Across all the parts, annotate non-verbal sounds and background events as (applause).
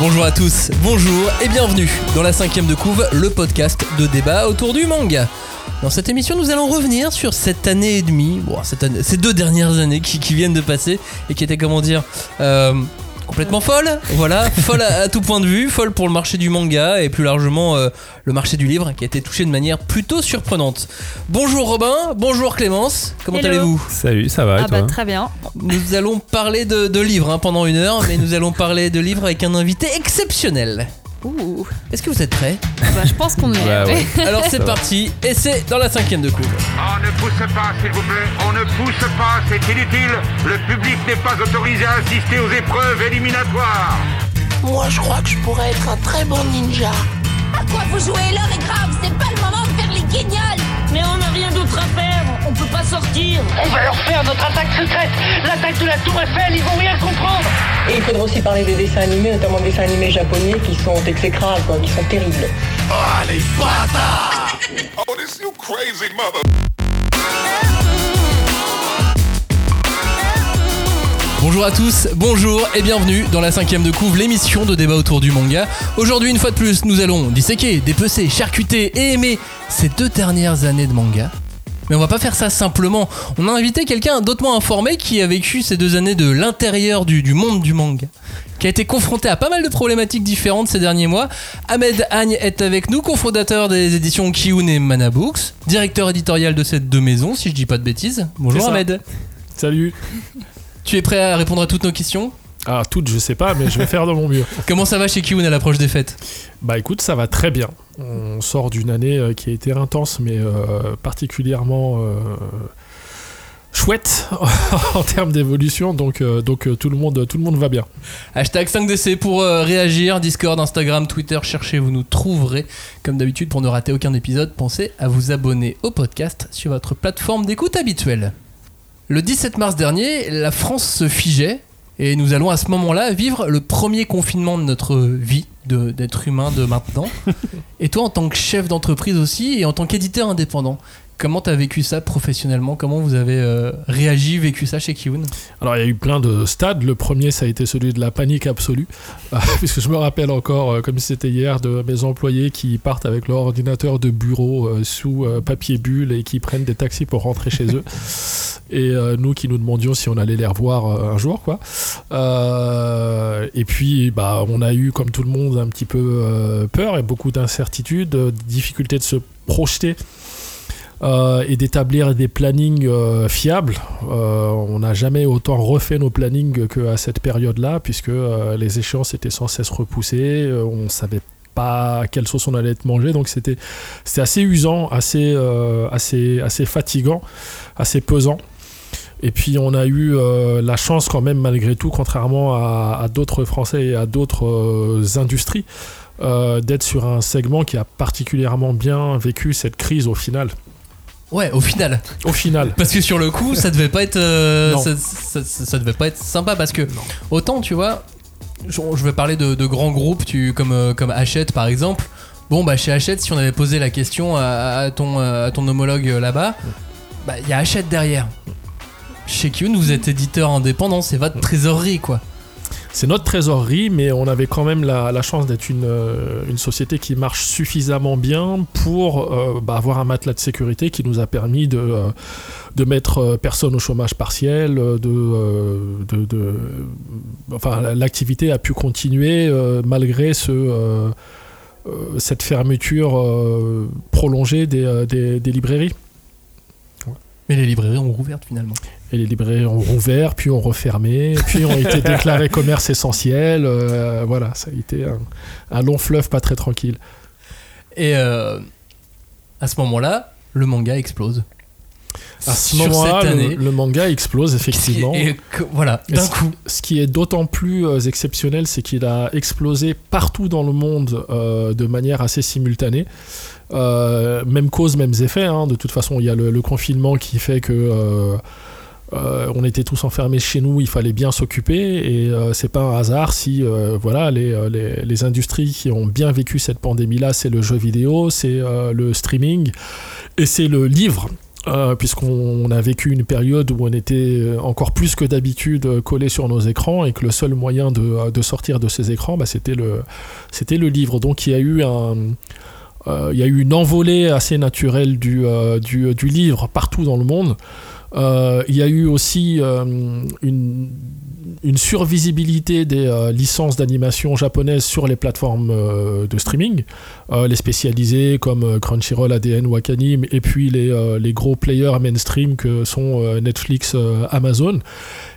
Bonjour à tous, bonjour et bienvenue dans la cinquième de couve, le podcast de débat autour du manga. Dans cette émission, nous allons revenir sur cette année et demie, bon, cette année- ces deux dernières années qui, viennent de passer et qui étaient, comment dire, euh, complètement folles. Voilà, folles à, à tout point de vue, folles pour le marché du manga et plus largement euh, le marché du livre qui a été touché de manière plutôt surprenante. Bonjour Robin, bonjour Clémence, comment allez-vous? Salut, ça va et Ah toi? bah très bien. Nous allons parler de, de livres hein, pendant une heure, mais nous allons parler de livres avec un invité exceptionnel. Ouh. Est-ce que vous êtes prêts? Bah, je pense qu'on est. Bah ouais. (laughs) Alors c'est parti, et c'est dans la cinquième de couve. On ne pousse pas, s'il vous plaît. On ne pousse pas, c'est inutile. Le public n'est pas autorisé à assister aux épreuves éliminatoires. Moi, je crois que je pourrais être un très bon ninja. À quoi vous jouez? L'heure est grave, c'est pas le moment de faire les guignols Mais on n'a rien d'autre à faire, on peut pas sortir. On va leur faire notre attaque secrète L'attaque de la Tour Eiffel, ils vont rien comprendre Et il faudra aussi parler des dessins animés, notamment des dessins animés japonais qui sont exécrables, quoi, qui sont terribles. (laughs) Bonjour à tous, bonjour et bienvenue dans la cinquième de couve, l'émission de débat autour du manga. Aujourd'hui, une fois de plus, nous allons disséquer, dépecer, charcuter et aimer ces deux dernières années de manga. Mais on va pas faire ça simplement. On a invité quelqu'un d'autrement informé qui a vécu ces deux années de l'intérieur du, du monde du manga, qui a été confronté à pas mal de problématiques différentes ces derniers mois. Ahmed Agne est avec nous, cofondateur des éditions Kiun et Mana Books, directeur éditorial de ces deux maisons, si je dis pas de bêtises. Bonjour. Ahmed. Salut. Tu es prêt à répondre à toutes nos questions Ah, toutes, je sais pas, mais je vais faire de mon mieux. (laughs) Comment ça va chez Kiun à l'approche des fêtes? Bah écoute, ça va très bien. On sort d'une année euh, qui a été intense, mais euh, particulièrement euh, chouette (laughs) en termes d'évolution, donc, euh, donc euh, tout, le monde, tout le monde va bien. Hashtag 5DC pour euh, réagir, Discord, Instagram, Twitter, cherchez, vous nous trouverez. Comme d'habitude, pour ne rater aucun épisode, pensez à vous abonner au podcast sur votre plateforme d'écoute habituelle. Le 17 mars dernier, la France se figeait et nous allons à ce moment-là vivre le premier confinement de notre vie d'être humain de maintenant. (laughs) et toi, en tant que chef d'entreprise aussi et en tant qu'éditeur indépendant, comment t'as vécu ça professionnellement? Comment vous avez euh, réagi, vécu ça chez Kiun Alors il y a eu plein de stades. Le premier, ça a été celui de la panique absolue, Euh, (laughs) puisque je me rappelle encore, euh, comme c'était hier, de mes employés qui partent avec leur ordinateur de bureau euh, sous papier bulle et qui prennent des taxis pour rentrer chez eux. (laughs) Et nous qui nous demandions si on allait les revoir un jour, quoi. Et puis, bah, on a eu, comme tout le monde, un petit peu peur et beaucoup d'incertitudes, difficulté de se projeter euh, et d'établir des plannings euh, fiables. Euh, on n'a jamais autant refait nos plannings qu'à cette période-là, puisque les échéances étaient sans cesse repoussées, on savait pas quelle sauce on allait être mangé, donc c'était assez usant, assez, assez, assez fatigant, assez pesant. Et puis on a eu la chance quand même malgré tout, contrairement à, d'autres Français et à d'autres industries, d'être sur un segment qui a particulièrement bien vécu cette crise au final. Ouais, au final. Au final. Parce que sur le coup, ça devait pas être, euh, ça, ça- ça- ça devait pas être sympa parce que autant tu vois, je, je vais parler de, de grands groupes, tu comme euh, comme Hachette par exemple. Bon bah chez Hachette, si on avait posé la question à, à ton euh, à ton homologue là-bas, bah il y a Hachette derrière. Chez Kyun, vous êtes éditeur indépendant, c'est votre trésorerie quoi. C'est notre trésorerie, mais on avait quand même la, chance d'être une, euh, une société qui marche suffisamment bien pour euh, bah, avoir un matelas de sécurité qui nous a permis de, euh, mettre personne au chômage partiel, l'activité a pu continuer malgré ce, cette fermeture prolongée des librairies. Mais les librairies ont rouvert finalement. Et les librairies ont rouvert, puis ont refermé, puis ont été (laughs) déclarés commerce essentiel. euh, voilà, ça a été un, un long fleuve pas très tranquille. Et euh, à ce moment-là, le manga explose. À ce moment-là, le, manga explose effectivement. Et que- voilà, d'un coup. Ce qui est d'autant plus euh, exceptionnel, c'est qu'il a explosé partout dans le monde euh, de manière assez simultanée. Euh, même cause, mêmes effets. hein. De toute façon, il y a le, confinement qui fait que euh, euh, on était tous enfermés chez nous, il fallait bien s'occuper. Et c'est pas un hasard si voilà les, les, industries qui ont bien vécu cette pandémie-là, c'est le jeu vidéo, c'est le streaming et c'est le livre. puisqu'on a vécu une période où on était encore plus que d'habitude collé sur nos écrans et que le seul moyen de, de sortir de ces écrans, bah, c'était le, le livre. Donc il y a eu un, euh, il y a eu une envolée assez naturelle du, euh, du, livre partout dans le monde. Euh, il y a eu aussi une, une, survisibilité des licences d'animation japonaises sur les plateformes de streaming, les spécialisées comme Crunchyroll, ADN, Wakanim, et puis les, les gros players mainstream que sont Netflix, Amazon.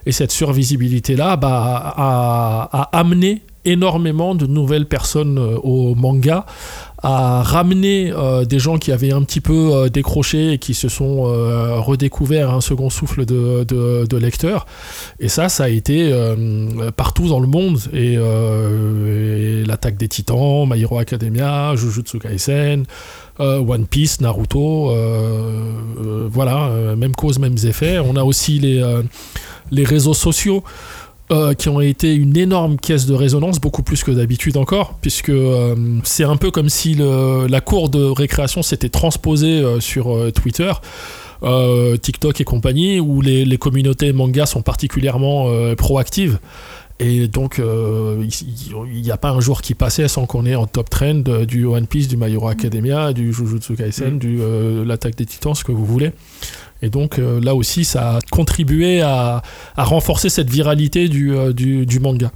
Et cette survisibilité-là bah, a, amené énormément de nouvelles personnes au manga à ramener euh, des gens qui avaient un petit peu euh, décroché et qui se sont euh, redécouverts un second souffle de, de, lecteurs. Et ça, ça a été partout dans le monde. Et, l'attaque des titans, My Hero Academia, Jujutsu Kaisen, One Piece, Naruto, voilà, même cause, mêmes effets. On a aussi les, les réseaux sociaux. Euh, qui ont été une énorme caisse de résonance, beaucoup plus que d'habitude encore, puisque euh, c'est un peu comme si le, la cour de récréation s'était transposée euh, sur Twitter. TikTok et compagnie, où les, les communautés manga sont particulièrement proactives. Et donc, il n'y a pas un jour qui passait sans qu'on ait en top trend du One Piece, du My Hero Academia, du Jujutsu Kaisen, mm. du l'attaque des titans, ce que vous voulez. Et donc euh, là aussi, ça a contribué à, renforcer cette viralité euh, du, du, manga.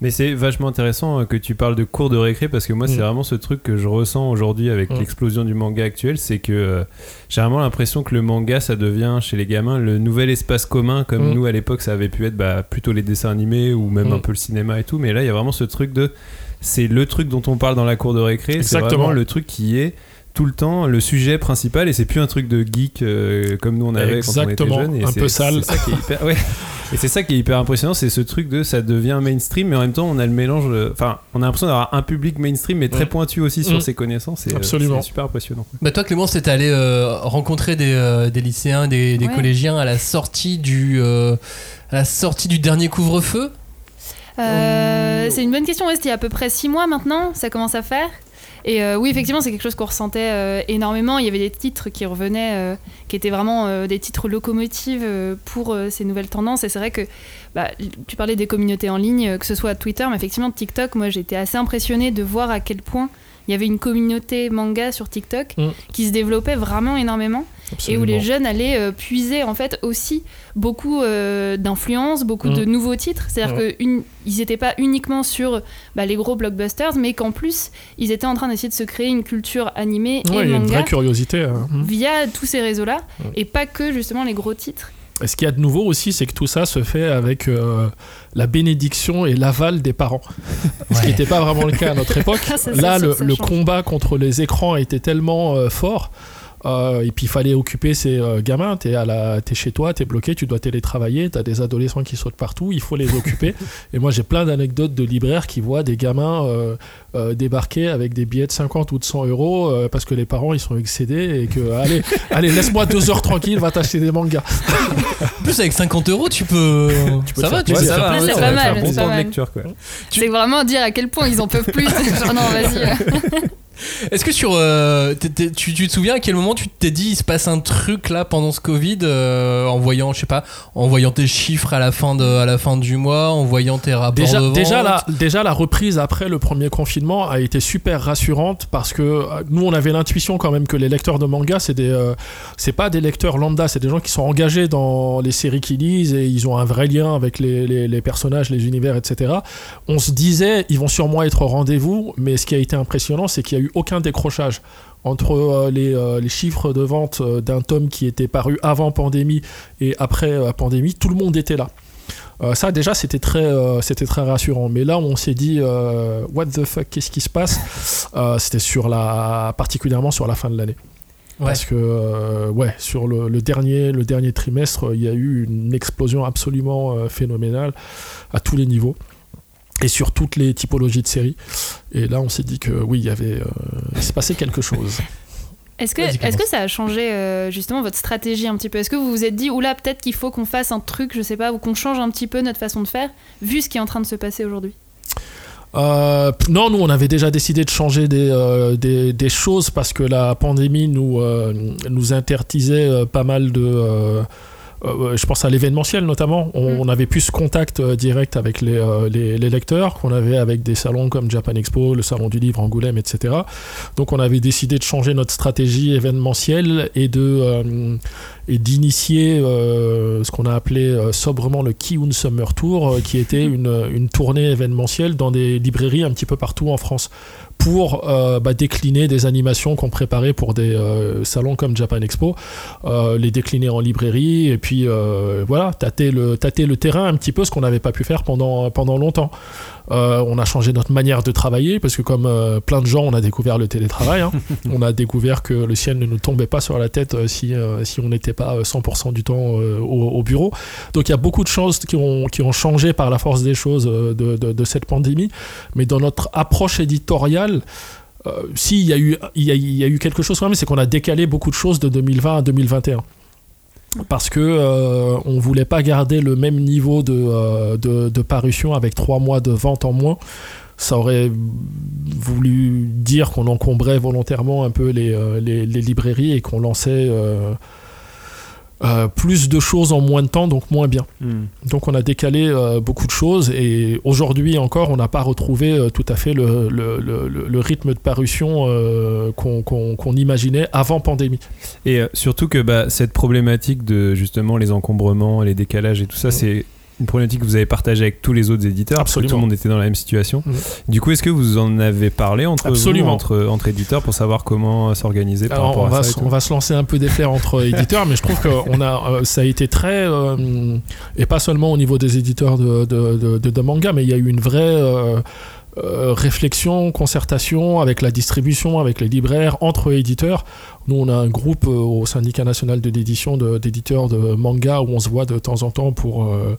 Mais c'est vachement intéressant euh, que tu parles de cours de récré parce que moi, c'est mm. vraiment ce truc que je ressens aujourd'hui avec mm. l'explosion du manga actuel. C'est que j'ai vraiment l'impression que le manga, ça devient chez les gamins le nouvel espace commun, comme mm. nous à l'époque, ça avait pu être bah, plutôt les dessins animés ou même un peu le cinéma et tout. Mais là, il y a vraiment ce truc de. C'est le truc dont on parle dans la cour de récré. C'est vraiment le truc qui est tout le temps le sujet principal et c'est plus un truc de geek euh, comme nous on avait quand on était jeune. un peu sale. (laughs) Et c'est ça qui est hyper impressionnant, c'est ce truc de ça devient mainstream, mais en même temps on a le mélange. Enfin, on a l'impression d'avoir un public mainstream, mais très pointu aussi sur mm. ses connaissances. Euh, Absolument. C'est super impressionnant. Bah toi Clément, c'était allé euh, rencontrer des, des, lycéens, des, des collégiens à la sortie du à la sortie du dernier couvre-feu? c'est une bonne question. C'était il y a à peu près 6 mois maintenant. Ça commence à faire. Et euh, oui, effectivement, c'est quelque chose qu'on ressentait euh, énormément. Il y avait des titres qui revenaient, euh, qui étaient vraiment des titres locomotives pour ces nouvelles tendances. Et c'est vrai que bah, tu parlais des communautés en ligne, que ce soit Twitter, mais effectivement TikTok, moi j'étais assez impressionnée de voir à quel point il y avait une communauté manga sur TikTok mm. qui se développait vraiment énormément et où les jeunes allaient euh, puiser en fait aussi beaucoup euh, d'influence, beaucoup de mm. nouveaux titres. C'est-à-dire qu'ils n'étaient pas uniquement sur bah, les gros blockbusters, mais qu'en plus ils étaient en train d'essayer de se créer une culture animée et manga. une vraie curiosité. Hein. Mm. Via tous ces réseaux-là et pas que justement les gros titres. Et ce qu'il y a de nouveau aussi, c'est que tout ça se fait avec euh, la bénédiction et l'aval des parents. (laughs) Ce qui n'était pas vraiment le cas à notre (laughs) époque. Là, le, combat contre les écrans était tellement fort euh, et puis il fallait occuper ces euh, gamins. T'es, la... chez toi, t'es bloqué, tu dois télétravailler, t'as des adolescents qui sautent partout, il faut les occuper. (laughs) et moi j'ai plein d'anecdotes de libraires qui voient des gamins euh, débarquer avec des billets de 50 ou de 100 euros parce que les parents ils sont excédés et que (laughs) allez, allez laisse-moi deux heures tranquille, va t'acheter des mangas. en plus avec 50 euros tu peux, tu peux ça va, tu sais, ça, va, c'est pas mal. C'est vraiment dire à quel point ils en peuvent plus. (laughs) Genre non vas-y. Est-ce que sur. Euh, tu, te souviens à quel moment tu t'es dit il se passe un truc là pendant ce Covid euh, en voyant, je sais pas, en voyant tes chiffres à la fin, de, à la fin du mois, en voyant tes rapports déjà, de vente déjà la, déjà la reprise après le premier confinement a été super rassurante parce que euh, nous on avait l'intuition quand même que les lecteurs de manga c'est des c'est pas des lecteurs lambda, c'est des gens qui sont engagés dans les séries qu'ils lisent et ils ont un vrai lien avec les, les, les personnages, les univers, etc. On se disait ils vont sûrement être au rendez-vous, mais ce qui a été impressionnant c'est qu'il y a eu aucun décrochage entre euh, euh, les, chiffres de vente euh, d'un tome qui était paru avant pandémie et après pandémie, tout le monde était là. ça déjà c'était très c'était très rassurant. Mais là on s'est dit what the fuck qu'est-ce qui se passe? C'était sur la particulièrement sur la fin de l'année. Parce que ouais sur le, le, dernier le dernier trimestre il y a eu une explosion absolument phénoménale à tous les niveaux et sur toutes les typologies de séries. Et là, on s'est dit que oui, il y avait, euh, il s'est passé quelque chose. (laughs) Est-ce que, est que ça a changé euh, justement votre stratégie un petit peu? Est-ce que vous vous êtes dit, oula, peut-être qu'il faut qu'on fasse un truc, je sais pas, ou qu'on change un petit peu notre façon de faire, vu ce qui est en train de se passer aujourd'hui? Euh, non, nous on avait déjà décidé de changer des, euh, des, des, choses parce que la pandémie nous, euh, nous interdisait pas mal de... Euh, euh, je pense à l'événementiel notamment. On, on, avait plus ce contact direct avec les, les, les lecteurs qu'on avait avec des salons comme Japan Expo, le salon du livre Angoulême, etc. Donc on avait décidé de changer notre stratégie événementielle et de et d'initier euh, ce qu'on a appelé euh, sobrement le Kiun Summer Tour, euh, qui était une, une, tournée événementielle dans des librairies un petit peu partout en France pour bah, décliner des animations qu'on préparait pour des salons comme Japan Expo, les décliner en librairie et puis voilà, tâter le, tâter le terrain un petit peu, ce qu'on n'avait pas pu faire pendant, pendant longtemps. Euh, on a changé notre manière de travailler parce que comme euh, plein de gens, on a découvert le télétravail. Hein. (laughs) on a découvert que le ciel ne nous tombait pas sur la tête euh, si, si on n'était pas 100% du temps au, au, bureau. Donc il y a beaucoup de choses qui ont, qui ont changé par la force des choses de, de, de cette pandémie. Mais dans notre approche éditoriale, euh, si il y, a eu, il, y a, eu quelque chose quand même, c'est qu'on a décalé beaucoup de choses de 2020 à 2021 parce que euh, on voulait pas garder le même niveau de, euh, de, parution avec trois mois de vente en moins. Ça aurait voulu dire qu'on encombrait volontairement un peu les, euh, les, librairies et qu'on lançait euh, euh, plus de choses en moins de temps, donc moins bien. Mm. Donc on a décalé euh, beaucoup de choses et aujourd'hui encore, on n'a pas retrouvé euh, tout à fait le, le, le, le rythme de parution qu'on qu qu imaginait avant pandémie. Et surtout que bah, cette problématique de justement les encombrements, les décalages et tout ça, c'est une problématique que vous avez partagée avec tous les autres éditeurs, Absolument. parce que tout le monde était dans la même situation. Mmh. Du coup, est-ce que vous en avez parlé entre Absolument. vous, entre, entre éditeurs, pour savoir comment s'organiser par rapport on à va, ça On va se lancer un peu des flairs entre (laughs) éditeurs, mais je trouve que on a, euh, ça a été très, euh, et pas seulement au niveau des éditeurs de, de, de, de, de manga, mais il y a eu une vraie... Euh, euh, réflexion, concertation avec la distribution, avec les libraires, entre éditeurs. Nous, on a un groupe euh, au syndicat national de l'édition d'éditeurs de, de, manga où on se voit de temps en temps pour euh,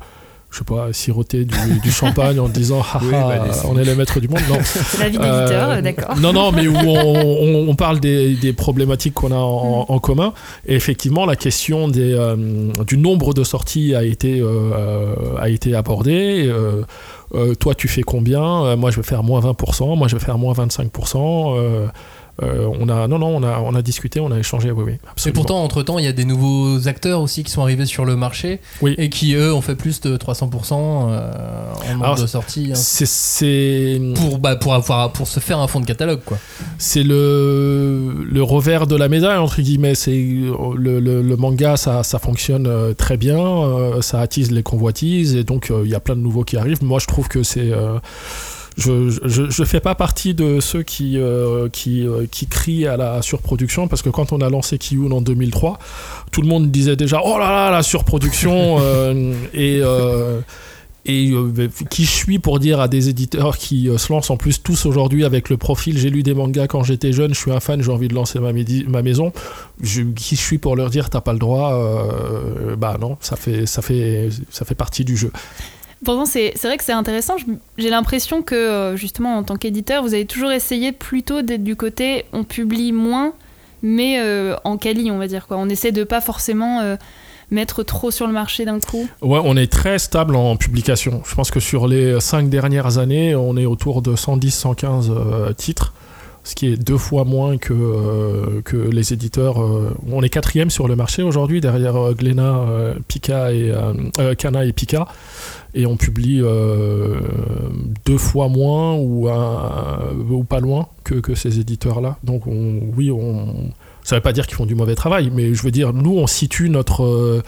je sais pas, siroter du, du champagne en disant haha, oui, bah, on est les maîtres du monde. Non. La vie d'éditeur, euh, d'accord. Non, non, mais où on, on, on parle des, des problématiques qu'on a en, mm. en, commun. Et effectivement, la question des, euh, du nombre de sorties a été, euh, a été abordée. Euh, toi, tu fais combien? Moi, je vais faire moins 20%. Moi, je vais faire moins 25%. Euh, on a non non on a on a discuté on a échangé oui oui absolument. et pourtant entre temps il y a des nouveaux acteurs aussi qui sont arrivés sur le marché oui. et qui eux ont fait plus de 300% euh, en nombre de sorties hein. c'est pour bah, pour avoir pour se faire un fond de catalogue quoi c'est le le revers de la médaille entre guillemets c'est le, le, le, manga ça, ça fonctionne euh, très bien euh, ça attise les convoitises et donc il y a plein de nouveaux qui arrivent moi je trouve que c'est je, je fais pas partie de ceux qui, euh, qui, euh, qui crient à la surproduction parce que quand on a lancé Kiyun en 2003, tout le monde disait déjà oh là là la surproduction (laughs) euh, et et euh, qui je suis pour dire à des éditeurs qui se lancent en plus tous aujourd'hui avec le profil j'ai lu des mangas quand j'étais jeune, je suis un fan, j'ai envie de lancer ma, ma maison. Je, qui je suis pour leur dire t'as pas le droit Bah non, ça fait, ça, fait, ça fait partie du jeu. Pourtant, c'est vrai que c'est intéressant. J'ai l'impression que, justement, en tant qu'éditeur, vous avez toujours essayé plutôt d'être du côté on publie moins, mais euh, en quali, on va dire. Quoi. On essaie de pas forcément euh, mettre trop sur le marché d'un coup. Ouais, on est très stable en publication. Je pense que sur les cinq dernières années, on est autour de 110-115 euh, titres ce qui est deux fois moins que, euh, que les éditeurs. Euh, on est quatrième sur le marché aujourd'hui, derrière euh, Glénat, Pika et Kana et Pika, et on publie deux fois moins ou, ou pas loin que, que ces éditeurs-là. Donc on, oui, ça ne veut pas dire qu'ils font du mauvais travail, mais je veux dire, nous, on situe notre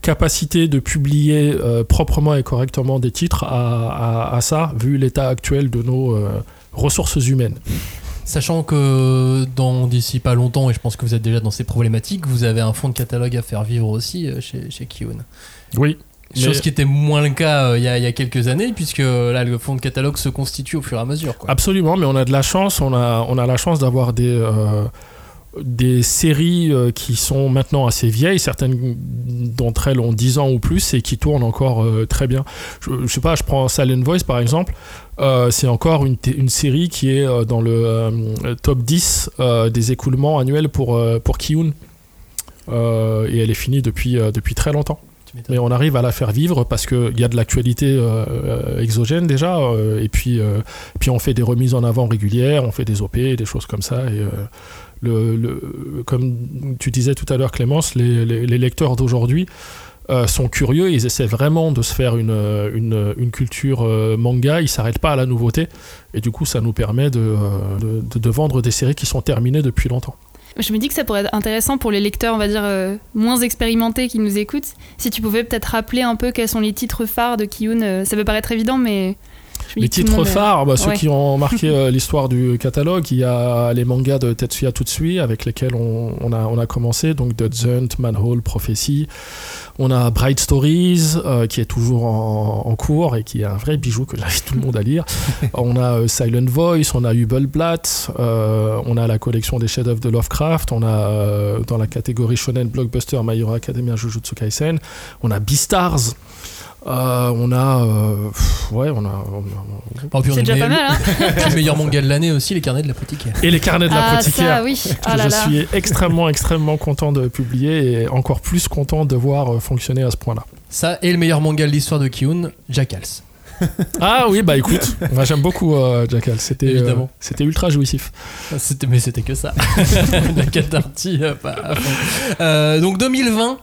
capacité de publier proprement et correctement des titres à, ça, vu l'état actuel de nos ressources humaines. Sachant que dans d'ici pas longtemps, et je pense que vous êtes déjà dans ces problématiques, vous avez un fonds de catalogue à faire vivre aussi chez, chez Kion. Oui. Chose mais... qui était moins le cas euh, il y, a, y, a quelques années, puisque là, le fonds de catalogue se constitue au fur et à mesure. Quoi. Absolument, mais on a de la chance, on a, on a la chance d'avoir des. Euh, des séries euh, qui sont maintenant assez vieilles, certaines d'entre elles ont 10 ans ou plus et qui tournent encore euh, très bien. Je, je, sais pas, je prends Silent Voice par exemple, euh, c'est encore une, une, série qui est dans le euh, top 10 des écoulements annuels pour, pour Kiyun et elle est finie depuis, depuis très longtemps. mais on arrive à la faire vivre parce qu'il y a de l'actualité exogène déjà, et puis, puis on fait des remises en avant régulières, on fait des OP, des choses comme ça, et comme tu disais tout à l'heure Clémence, les, lecteurs d'aujourd'hui euh, sont curieux, ils essaient vraiment de se faire une, culture euh, manga, ils s'arrêtent pas à la nouveauté, et du coup ça nous permet de, euh, de, de, vendre des séries qui sont terminées depuis longtemps. Je me dis que ça pourrait être intéressant pour les lecteurs, on va dire, moins expérimentés qui nous écoutent, si tu pouvais peut-être rappeler un peu quels sont les titres phares de Kiyun, ça peut paraître évident, mais les titres phares, bah, ceux qui ont marqué (laughs) euh, l'histoire du catalogue, il y a les mangas de Tetsuya Tutsui avec lesquels on, a, on a commencé, donc The Hunt, Manhole, Prophecy. On a Bright Stories euh, qui est toujours en, cours et qui est un vrai bijou que j'invite tout le monde à lire. (laughs) on a euh, Silent Voice, on a Hubelblatt, on a la collection des chefs-d'œuvre de Lovecraft, on a dans la catégorie shonen blockbuster My Hero Academia Jujutsu Kaisen, on a Beastars. Euh, on a. Euh, ouais, on a. c'est déjà pas mal, hein (laughs) Le meilleur manga de l'année aussi, les carnets de l'apothicaire. Et les carnets de l'apothicaire. Ah, oui. Que ah je suis extrêmement, extrêmement content de publier et encore plus content de voir euh, fonctionner à ce point-là. Ça, et le meilleur manga de l'histoire de Kiun, Jackals. (laughs) ah oui, bah écoute, j'aime beaucoup Jackals. C'était, c'était ultra jouissif. C'était, mais c'était que ça. (laughs) La catartie, donc 2020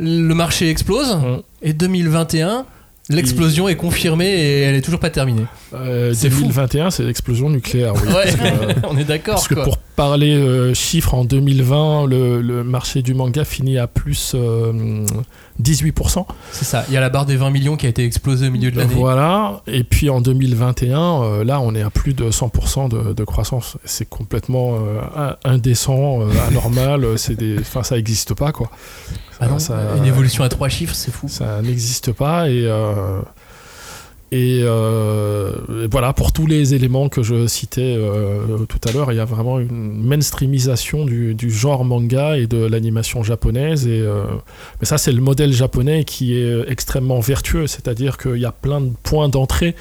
le marché explose. Mmh. Et 2021, L'explosion est confirmée et elle est toujours pas terminée. Euh, 2021, c'est l'explosion nucléaire. Oui, euh, (laughs) on est d'accord. Parce que pour parler euh, chiffres, en 2020, le, marché du manga finit à plus 18%. Euh, c'est ça. Il y a la barre des 20 millions qui a été explosée au milieu de l'année. Voilà. Et puis en 2021, là, on est à plus de 100% de, croissance. C'est complètement indécent, anormal. (laughs) c'est des... Ça n'existe pas, quoi. Ah une évolution à trois chiffres, c'est fou. Ça n'existe pas et euh, euh, et, voilà, pour tous les éléments que je citais euh, tout à l'heure, il y a vraiment une mainstreamisation du, genre manga et de l'animation japonaise. Et, mais ça, c'est le modèle japonais qui est extrêmement vertueux, c'est-à-dire qu'il y a plein de points d'entrée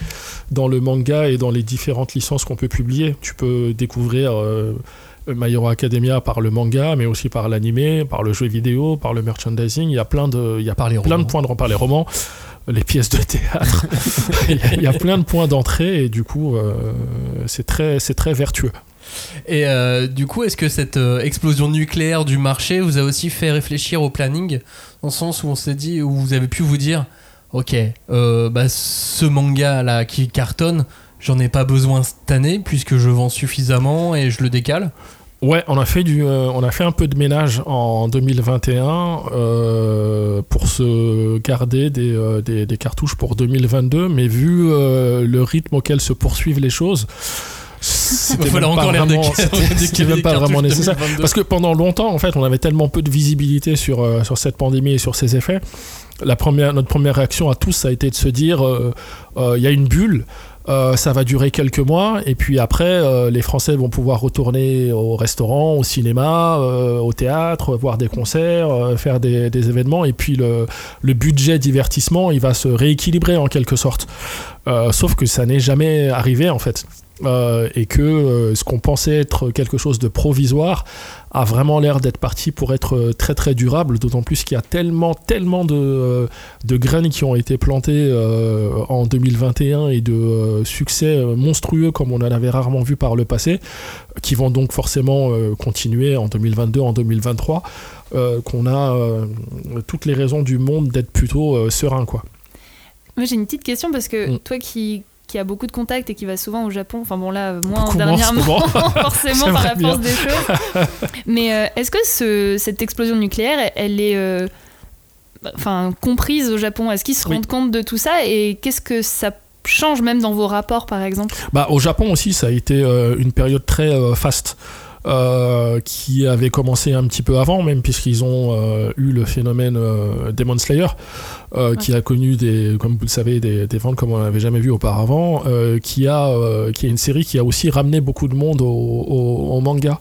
dans le manga et dans les différentes licences qu'on peut publier. Tu peux découvrir My Hero Academia par le manga, mais aussi par l'animé, par le jeu vidéo, par le merchandising. Il y a plein de, il y a plein de points de par les romans, les pièces de théâtre. (laughs) il y a plein de points d'entrée et du coup, euh, c'est très, c'est très vertueux. Et euh, du coup, est-ce que cette euh, explosion nucléaire du marché vous a aussi fait réfléchir au planning, dans le sens où on s'est dit, où vous avez pu vous dire, ok, bah, ce manga là qui cartonne, j'en ai pas besoin cette année puisque je vends suffisamment et je le décale Ouais, on a fait du, euh, on a fait un peu de ménage en 2021 euh, pour se garder euh, des, des, cartouches pour 2022, mais vu le rythme auquel se poursuivent les choses, c'était même, pas vraiment, même pas vraiment nécessaire. Parce que pendant longtemps, en fait, on avait tellement peu de visibilité sur, sur cette pandémie et sur ses effets. La première, notre première réaction à tous, ça a été de se dire, il y a une bulle. Euh, ça va durer quelques mois et puis après euh, les Français vont pouvoir retourner au restaurant, au cinéma, euh, au théâtre, voir des concerts, faire des, événements et puis le, le, budget divertissement il va se rééquilibrer en quelque sorte. sauf que ça n'est jamais arrivé en fait. Et que ce qu'on pensait être quelque chose de provisoire a vraiment l'air d'être parti pour être euh, très très durable, d'autant plus qu'il y a tellement tellement de, euh, de, graines qui ont été plantées euh, en 2021 et de succès monstrueux comme on en avait rarement vu par le passé, qui vont donc forcément continuer en 2022, en 2023, qu'on a toutes les raisons du monde d'être plutôt serein quoi. Moi j'ai une petite question parce que mm. toi qui qui a beaucoup de contacts et qui va souvent au Japon. Enfin bon là, moins dernièrement, (laughs) forcément par la force des choses. (laughs) Mais euh, est-ce que ce, cette explosion nucléaire, elle est euh, enfin comprise au Japon? Est-ce qu'ils se rendent compte de tout ça? Et qu'est-ce que ça change même dans vos rapports par exemple? Bah au Japon aussi, ça a été euh, une période très faste. Euh, qui avait commencé un petit peu avant, même puisqu'ils ont euh, eu le phénomène euh, Demon Slayer, qui a connu des, comme vous le savez, des, ventes comme on n'avait jamais vu auparavant, qui a, qui est une série qui a aussi ramené beaucoup de monde au, manga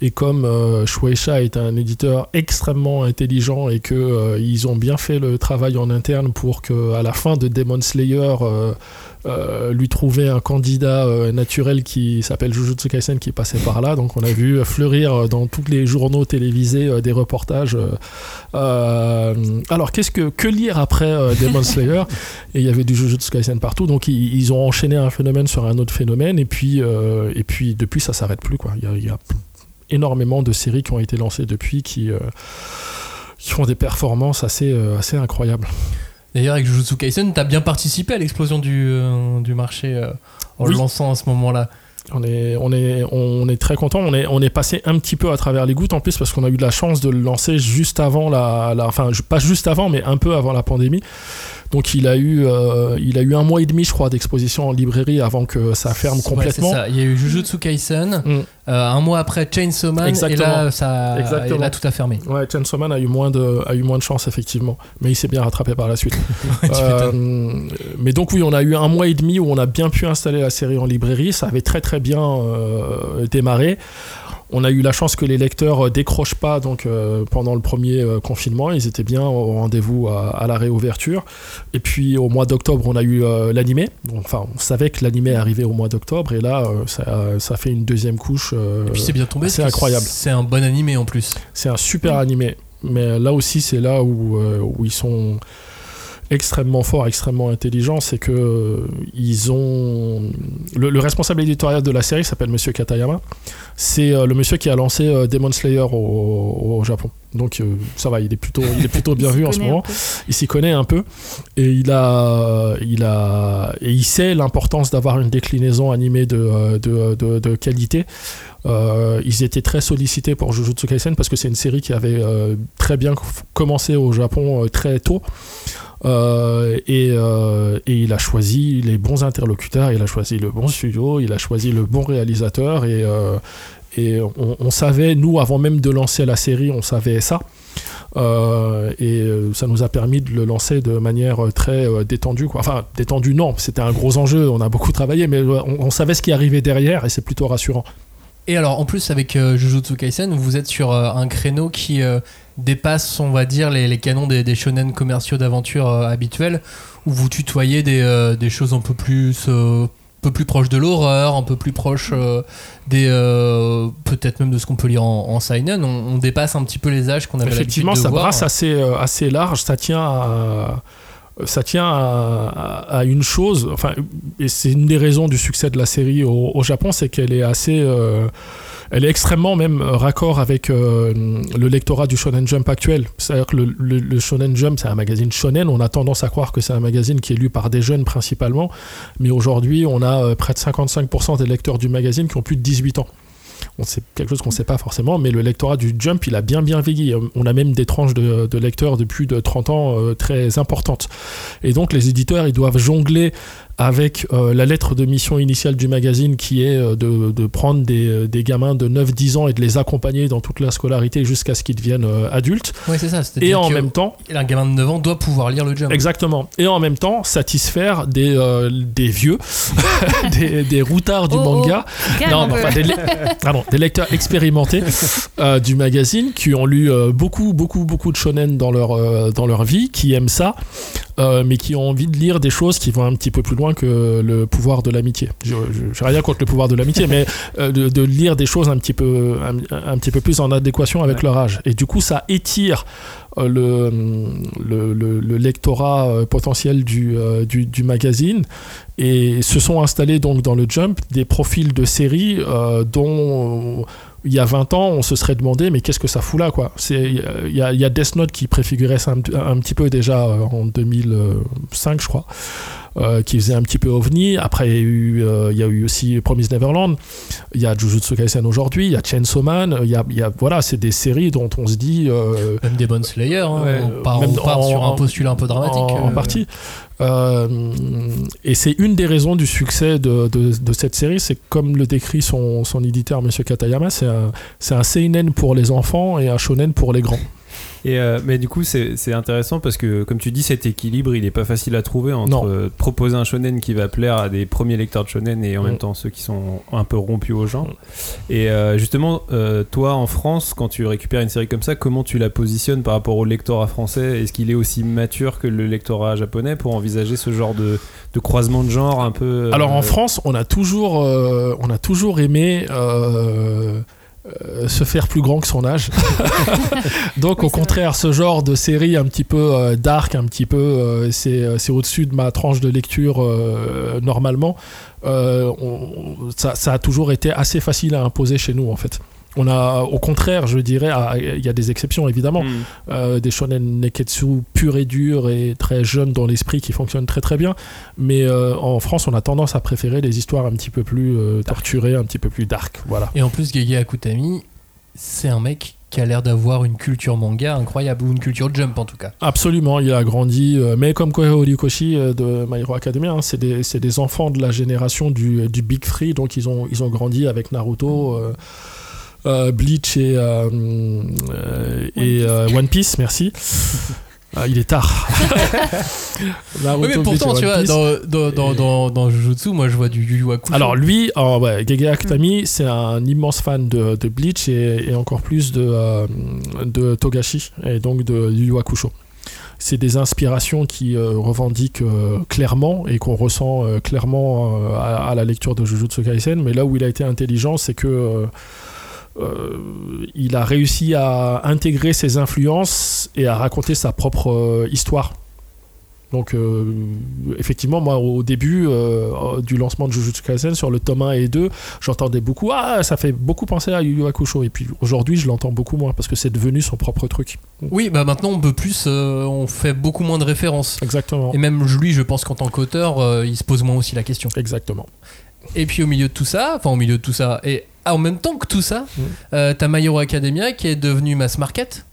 Et comme euh, Shueisha est un éditeur extrêmement intelligent et que euh, ils ont bien fait le travail en interne pour que à la fin de Demon Slayer euh, euh, lui trouver un candidat euh, naturel qui s'appelle Jujutsu Kaisen qui passait par là. Donc on a vu fleurir dans tous les journaux télévisés euh, des reportages. euh, euh, alors qu'est-ce que que lire après euh, Demon (laughs) Slayer Et il y avait du Jujutsu Kaisen partout. Donc ils, ils ont enchaîné un phénomène sur un autre phénomène et puis euh, et puis depuis ça s'arrête plus quoi. Il y a, il y a énormément de séries qui ont été lancées depuis qui euh, qui font des performances assez euh, assez incroyables. D'ailleurs, avec Jujutsu Kaisen, t'as bien participé à l'explosion du, euh, du marché euh, en Oui. le lançant à ce moment-là. On est, on est, on est très content. On est, on est passé un petit peu à travers les gouttes en plus parce qu'on a eu de la chance de le lancer juste avant la, la- enfin pas juste avant, mais un peu avant la pandémie. Donc il a eu, euh, il a eu un mois et demi, je crois, d'exposition en librairie avant que ça ferme Ouais, complètement. c'est ça. Il y a eu Jujutsu Kaisen, Mm. euh, un mois après Chainsaw Man, Exactement. et là, ça, Exactement. et là, tout a fermé. Ouais, Chainsaw Man a eu moins de, a eu moins de chance effectivement, mais il s'est bien rattrapé par la suite. (laughs) Euh, mais donc oui, on a eu un mois et demi où on a bien pu installer la série en librairie. Ça avait très très bien euh, démarré. On a eu la chance que les lecteurs euh, décrochent pas donc euh, pendant le premier euh, confinement. Ils étaient bien au rendez-vous à, à la réouverture. Et puis au mois d'octobre, on a eu euh, l'animé. Enfin, on savait que l'animé arrivait au mois d'octobre et là, ça, ça fait une deuxième couche. Et puis c'est bien tombé. c'est incroyable. C'est un bon animé en plus. c'est un super animé. Mais là aussi, c'est là où, où ils sont extrêmement forts, extrêmement intelligents. C'est que euh, ils ont. Le, le responsable éditorial de la série s'appelle Monsieur Katayama. C'est euh, le monsieur qui a lancé euh, Demon Slayer au, au Japon. Donc ça va, il est plutôt, il est plutôt bien vu en ce moment. Il s'y connaît un peu et il a, il a, et il sait l'importance d'avoir une déclinaison animée de, de, de, de qualité. Euh, ils étaient très sollicités pour Jujutsu Kaisen parce que c'est une série qui avait euh, très bien commencé au Japon euh, très tôt. Et, il a choisi les bons interlocuteurs, il a choisi le bon studio, il a choisi le bon réalisateur et, on, savait, nous, avant même de lancer la série, on savait ça. Et ça nous a permis de le lancer de manière très détendue. Quoi. Enfin, détendue, non, c'était un gros enjeu, on a beaucoup travaillé, mais on savait ce qui arrivait derrière et c'est plutôt rassurant. Et alors, en plus, avec euh, Jujutsu Kaisen, vous êtes sur euh, un créneau qui euh, dépasse, on va dire, les, les canons des, des shonen commerciaux d'aventure habituels, où vous tutoyez des, des choses un peu plus, un peu plus proches de l'horreur, un peu plus proches des, peut-être même de ce qu'on peut lire en, en seinen. On, on dépasse un petit peu les âges qu'on avait l'habitude Effectivement, ça brasse assez, assez large, ça tient à. Ça tient à, une chose, enfin, et c'est une des raisons du succès de la série au, Japon, c'est qu'elle est assez, euh, elle est extrêmement même raccord avec euh, le lectorat du Shonen Jump actuel. C'est-à-dire que le Shonen Jump, c'est un magazine shonen, on a tendance à croire que c'est un magazine qui est lu par des jeunes principalement, mais aujourd'hui, on a euh, près de 55% des lecteurs du magazine qui ont plus de 18 ans. C'est quelque chose qu'on ne sait pas forcément, mais le lectorat du Jump, il a bien bien vieilli. On a même des tranches de, de lecteurs de plus de 30 ans euh, très importantes. Et donc les éditeurs, ils doivent jongler avec euh, la lettre de mission initiale du magazine qui est euh, de, de prendre des, euh, des gamins de 9-10 ans et de les accompagner dans toute la scolarité jusqu'à ce qu'ils deviennent euh, adultes. Ouais, c'est ça. Et en que même temps, un gamin de 9 ans doit pouvoir lire le Jump. Exactement. Et en même temps, satisfaire des, euh, des vieux, (laughs) des, des routards du Oh, oh. manga. Non, peu. enfin, des, le- (laughs) pardon, des lecteurs expérimentés euh, du magazine qui ont lu euh, beaucoup, beaucoup, beaucoup de shonen dans leur, euh, dans leur vie, qui aiment ça, euh, mais qui ont envie de lire des choses qui vont un petit peu plus loin que le pouvoir de l'amitié. Je n'ai rien contre le pouvoir de l'amitié, mais euh, de, de lire des choses un petit peu, un, un petit peu plus en adéquation avec leur âge. Et du coup, ça étire le, le, le- le lectorat euh, potentiel du, euh, du, du magazine. Et se sont installés donc dans le Jump des profils de séries euh, dont euh, il y a 20 ans on se serait demandé mais qu'est-ce que ça fout là quoi? Il y y a Death Note qui préfigurait ça un, petit peu déjà euh, en 2005 je crois euh, qui faisait un petit peu ovni après il y a eu, euh, il y a eu aussi Promise Neverland il y a Jujutsu Kaisen aujourd'hui il y a Chainsaw Man il y a, il y a voilà c'est des séries dont on se dit euh, Même des bonnes Slayer. hein. Ouais, on part, même on part en- sur un postulat un peu dramatique. en, en euh. partie. Euh, et c'est une des raisons du succès de, de- de cette série, c'est comme le décrit son, son éditeur, Monsieur Katayama, c'est un, c'est un seinen pour les enfants et un shonen pour les grands. Et euh, mais du coup, c'est intéressant parce que, comme tu dis, cet équilibre, il est pas facile à trouver entre Non. euh, proposer un shonen qui va plaire à des premiers lecteurs de shonen et en Mm. même temps ceux qui sont un peu rompus au genre. Et euh, justement, euh, toi en France, quand tu récupères une série comme ça, comment tu la positionnes par rapport au lectorat français? Est-ce qu'il est aussi mature que le lectorat japonais pour envisager ce genre de, de croisement de genre un peu Alors en France, on a toujours, on a toujours aimé euh, se faire plus grand que son âge. (laughs) Donc Oui, au contraire, ce genre de série un petit peu euh, dark, un petit peu, euh, c'est euh, c'est au-dessus de ma tranche de lecture normalement. On- ça, ça a toujours été assez facile à imposer chez nous en fait. On a, au contraire, je dirais, il y a des exceptions évidemment, Mm. euh, des shonen neketsu purs et durs et très jeunes dans l'esprit qui fonctionnent très très bien. Mais euh, en France, on a tendance à préférer les histoires un petit peu plus euh, torturées, un petit peu plus dark. Voilà. Et en plus, Gege Akutami, c'est un mec qui a l'air d'avoir une culture manga incroyable, ou une culture jump en tout cas. Absolument, il a grandi, euh, mais comme Kohei Horikoshi euh, de My Hero Academia, hein, c'est des, enfants de la génération du, du Big Three, donc ils ont, ils ont grandi avec Naruto, euh, euh, Bleach et, euh, euh, et One Piece, merci. (laughs) Ah, il est tard. (laughs) Oui, mais pourtant, tu vois, dans, dans, dans, dans, dans Jujutsu, moi je vois du Yu Yu Hakusho. Alors lui, euh, ouais, Gege Akutami, c'est un immense fan de, de Bleach et, et encore plus de, euh, de Togashi et donc de Yu Yu Hakusho. C'est des inspirations qui euh, revendiquent euh, clairement et qu'on ressent clairement à, à la lecture de Jujutsu Kaisen. Mais là où il a été intelligent, c'est que il a réussi à intégrer ses influences et à raconter sa propre euh, histoire. Donc, euh, effectivement, moi, au début euh, du lancement de Jujutsu Kaisen, sur le tome 1 et 2, j'entendais beaucoup Ah, ça fait beaucoup penser à Yu Yu Hakusho. Et puis aujourd'hui, je l'entends beaucoup moins parce que c'est devenu son propre truc. Oui, bah maintenant on peut plus, euh, on fait beaucoup moins de références. Exactement. Et même lui, je pense qu'en tant qu'auteur, euh, il se pose moins aussi la question. Exactement. Et puis au milieu de tout ça, enfin au milieu de tout ça, et en même temps que tout ça, Mm. euh, t'as My Hero Academia qui est devenu mass market.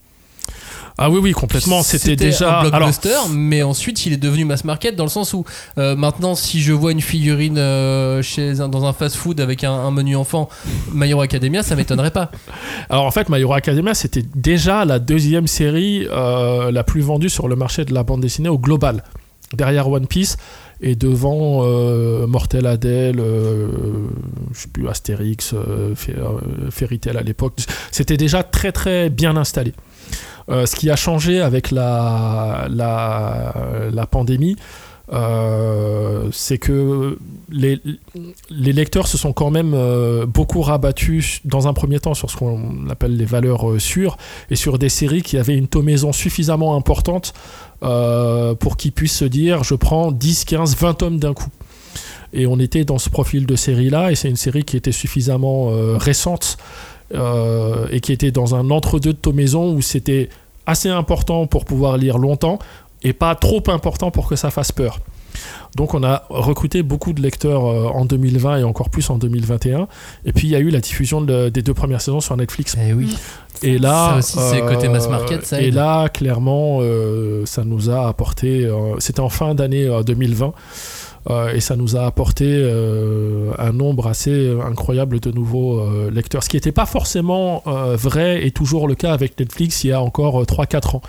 Ah oui, oui, complètement. C'était déjà. un Alors, blockbuster, mais ensuite il est devenu mass market dans le sens où euh, maintenant, si je vois une figurine euh, chez un- dans un fast-food avec un, un menu enfant, My Hero Academia, ça m'étonnerait pas. (laughs) alors en fait, My Hero Academia, c'était déjà la deuxième série euh, la plus vendue sur le marché de la bande dessinée au global. Derrière One Piece et devant euh, Mortel Adèle, euh, je sais plus, Astérix, euh, Fé- euh, Fairy Tail à l'époque. C'était déjà très très bien installé. Euh, ce qui a changé avec la, la, pandémie, c'est que les, les lecteurs se sont quand même beaucoup rabattus dans un premier temps sur ce qu'on appelle les valeurs sûres et sur des séries qui avaient une tomaison suffisamment importante euh, pour qu'ils puissent se dire je prends 10, 15, 20 tomes d'un coup. Et on était dans ce profil de série-là, et c'est une série qui était suffisamment euh, récente euh, et qui était dans un entre-deux de tomaison où c'était assez important pour pouvoir lire longtemps et pas trop important pour que ça fasse peur. Donc on a recruté beaucoup de lecteurs euh, en 2020 et encore plus en 2021. Et puis il y a eu la diffusion de- des deux premières saisons sur Netflix. Eh oui. Et là, Ça aussi, c'est côté mass market, ça Et aide. là, clairement, euh, ça nous a apporté. euh, C'était en fin d'année euh, 2020. euh, et ça nous a apporté euh, un nombre assez incroyable de nouveaux euh, lecteurs. Ce qui n'était pas forcément euh, vrai et toujours le cas avec Netflix il y a encore euh, 3-4 ans.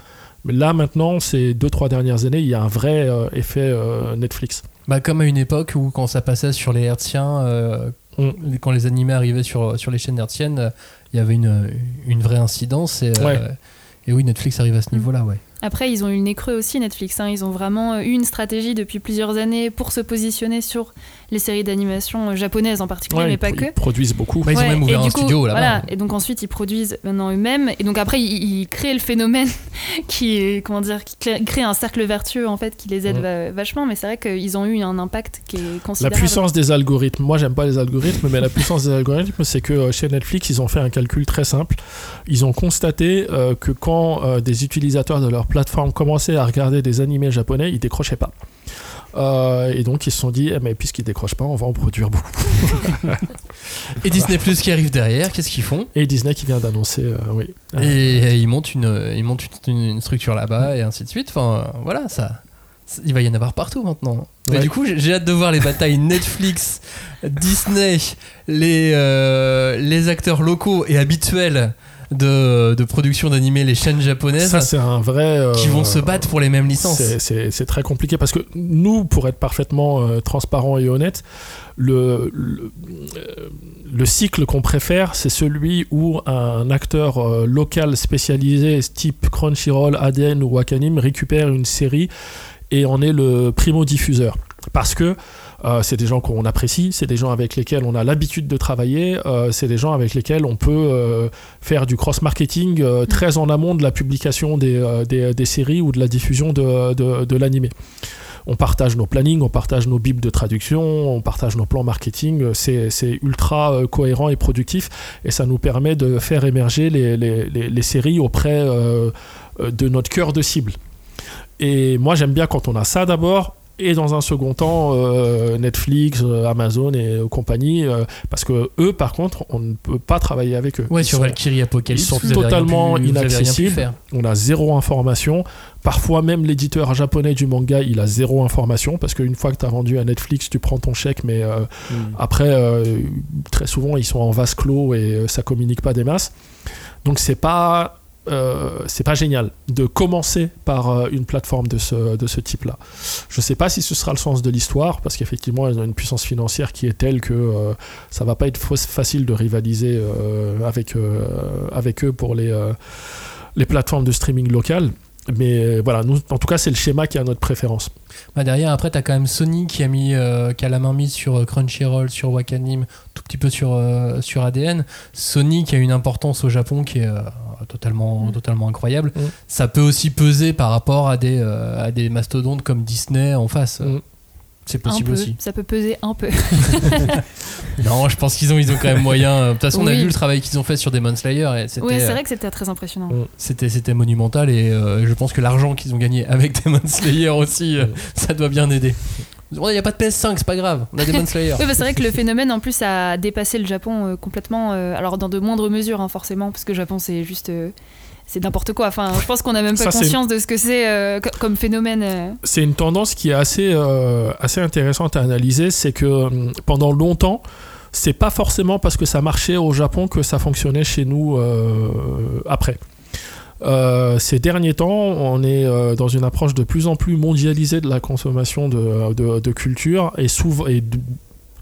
Mais là, maintenant, ces 2-3 dernières années, il y a un vrai euh, effet euh, Netflix. Bah, comme à une époque où quand ça passait sur les hertziens, euh, Mm. quand les animés arrivaient sur, sur les chaînes hertziennes, il y avait une, une vraie incidence. Et, euh, Ouais. et oui, Netflix arrive à ce niveau-là, ouais. Après, ils ont eu le nez creux aussi, Netflix. hein. Ils ont vraiment eu une stratégie depuis plusieurs années pour se positionner sur les séries d'animation euh, japonaises en particulier, Ouais, mais ils, pas que. ils produisent beaucoup. Bah, ils ont même et ouvert un coup, studio là-bas. Voilà, et donc ensuite ils produisent maintenant eux-mêmes, et donc après ils, ils créent le phénomène (laughs) qui est, comment dire, qui crée- un cercle vertueux en fait qui les aide va- vachement, mais c'est vrai qu'ils ont eu un impact qui est La considérable. puissance des algorithmes. Moi, j'aime pas les algorithmes, mais la puissance des algorithmes, c'est que euh, chez Netflix, ils ont fait un calcul très simple. Ils ont constaté euh, que quand euh, des utilisateurs de leur plateforme commençaient à regarder des animés japonais, ils décrochaient pas. Euh, et donc, ils se sont dit, eh, mais puisqu'ils décrochent pas, on va en produire beaucoup. (laughs) Et Disney Plus qui arrive derrière, qu'est-ce qu'ils font? Et Disney qui vient d'annoncer, euh, oui. Et ils montent une, ils montent une, une structure là-bas et ainsi de suite. Enfin, voilà, ça, il va y en avoir partout maintenant. Mais du coup, j'ai j'ai hâte de voir les batailles (laughs) Netflix, Disney, les, euh, les acteurs locaux et habituels de, de production d'animés, les chaînes japonaises, Ça, c'est un vrai. euh, qui vont se battre pour les mêmes licences. C'est- très compliqué parce que nous, pour être parfaitement euh, transparent et honnête, le, le, euh, le cycle qu'on préfère, c'est celui où un acteur euh, local spécialisé, type Crunchyroll, ADN ou Wakanim, récupère une série et en est le primo-diffuseur. Parce que euh, c'est des gens qu'on apprécie, c'est des gens avec lesquels on a l'habitude de travailler, euh, c'est des gens avec lesquels on peut euh, faire du cross-marketing euh, très en amont de la publication des, des, des séries ou de la diffusion de, de, de l'animé. On partage nos plannings, on partage nos bibles de traduction, on partage nos plans marketing, c'est ultra cohérent et productif et ça nous permet de faire émerger les, les, les, les séries auprès de notre cœur de cible. Et moi j'aime bien quand on a ça d'abord et dans un second temps euh, Netflix, euh, Amazon et euh, compagnie parce que eux par contre on ne peut pas travailler avec eux. Ouais, Ils sur sont- Valkyrie Apocalypse, ils sont vous totalement inaccessibles. on a zéro information. Parfois, même l'éditeur japonais du manga, il a zéro information parce qu'une fois que tu as vendu à Netflix, tu prends ton chèque, mais euh, après, très souvent, ils sont en vase clos et ça communique pas des masses. Donc, c'est pas. Euh, c'est pas génial de commencer par euh, une plateforme de ce, de ce type-là. Je sais pas si ce sera le sens de l'histoire, parce qu'effectivement, ils ont une puissance financière qui est telle que euh, ça va pas être facile de rivaliser euh, avec, avec eux pour les, les plateformes de streaming locales. Mais voilà, en tout cas, c'est le schéma qui a notre préférence. Bah derrière, après, t'as quand même Sony qui a mis, qui a la main mise sur Crunchyroll, sur Wakanim, tout petit peu sur sur ADN. Sony qui a une importance au Japon qui est totalement totalement incroyable. Mm. Ça peut aussi peser par rapport à des euh, à des mastodontes comme Disney en face. Mm. C'est possible peu, aussi. ça peut peser un peu. (laughs) Non, je pense qu'ils ont ils ont quand même moyen. euh, De toute façon, on a vu le travail qu'ils ont fait sur Demon Slayer et Oui, c'est euh, vrai que c'était très impressionnant. Mm. c'était c'était monumental et euh, je pense que l'argent qu'ils ont gagné avec (laughs) Demon Slayer aussi, euh, ça doit bien aider. Il n'y a pas de PS5, c'est pas grave. On a Demon Slayer. (laughs) Oui, bah, c'est vrai que le phénomène en plus a dépassé le Japon euh, complètement. euh, alors dans de moindres mesures, hein, forcément, parce que le Japon c'est juste. euh, c'est n'importe quoi. Enfin, je pense qu'on a même pas Ça, conscience de ce que c'est euh, co- comme phénomène. C'est une tendance qui est assez, euh, assez intéressante à analyser. C'est que pendant longtemps, c'est pas forcément parce que ça marchait au Japon que ça fonctionnait chez nous euh, après. Euh, ces derniers temps, on est euh, dans une approche de plus en plus mondialisée de la consommation de, de, de culture et, souvent, et de-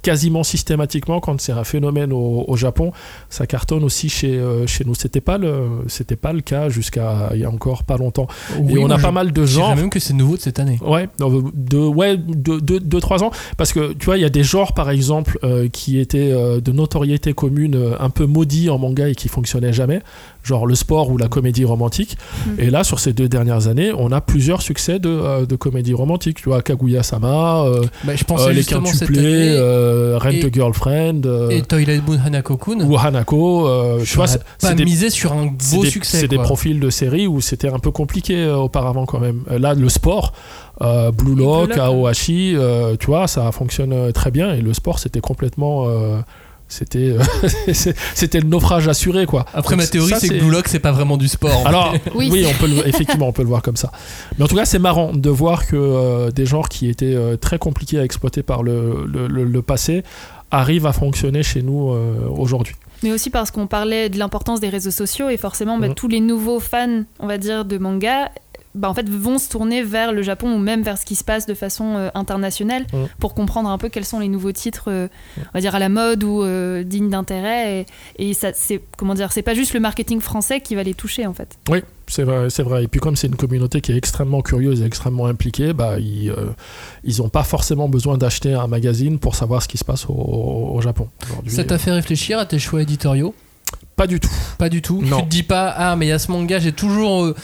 quasiment systématiquement, quand c'est un phénomène au, au Japon, ça cartonne aussi chez, euh, chez nous. C'était pas le, c'était pas le cas jusqu'à il y a encore pas longtemps. Oui, et on a pas mal de Je genres. même que c'est nouveau de cette année. Ouais, de, ouais, de, de, de 3 ans. Parce que tu vois, il y a des genres, par exemple, qui étaient de notoriété commune, un peu maudits en manga et qui fonctionnaient jamais, genre le sport ou la comédie romantique. Mm. Et là, sur ces deux dernières années, on a plusieurs succès de, euh, de comédie romantique. Tu vois, Kaguya-sama, euh, Bah, euh, Les Quintuplés, euh, Rent et- a Girlfriend, euh, et Toilet Moon Hanako-kun. ou Hanako. euh, tu vois, pas des, misé sur un beau des- succès. c'est des profils de séries où c'était un peu compliqué euh, auparavant quand même. Là, le sport, euh, Blue Lock, Lock, Aohashi, euh, tu vois, ça fonctionne très bien. Et le sport, c'était complètement. euh, c'était euh, (laughs) c'était le naufrage assuré, quoi. Après, Donc, ma théorie, c'est que Blue Lock, c'est pas vraiment du sport. en alors, fait. (laughs) oui, Oui. on peut le- effectivement, on peut le voir comme ça. Mais en tout cas, c'est marrant de voir que euh, des genres qui étaient euh, très compliqués à exploiter par le, le- le- le passé arrivent à fonctionner chez nous euh, aujourd'hui. Mais aussi parce qu'on parlait de l'importance des réseaux sociaux et forcément bah, Mhm. tous les nouveaux fans, on va dire, de manga, bah, en fait, vont se tourner vers le Japon ou même vers ce qui se passe de façon euh, internationale Mhm. pour comprendre un peu quels sont les nouveaux titres, euh, on va dire à la mode ou euh, dignes d'intérêt. Et, et ça, c'est comment dire, c'est pas juste le marketing français qui va les toucher en fait. Oui, c'est vrai, c'est vrai. Et puis comme c'est une communauté qui est extrêmement curieuse et extrêmement impliquée, bah, ils n'ont pas forcément besoin d'acheter un magazine pour savoir ce qui se passe au, au Japon. Ça t'a fait réfléchir à tes choix éditoriaux? Pas du tout. Pas du tout? Non. Tu te dis pas, ah, mais il y a ce manga, j'ai toujours euh,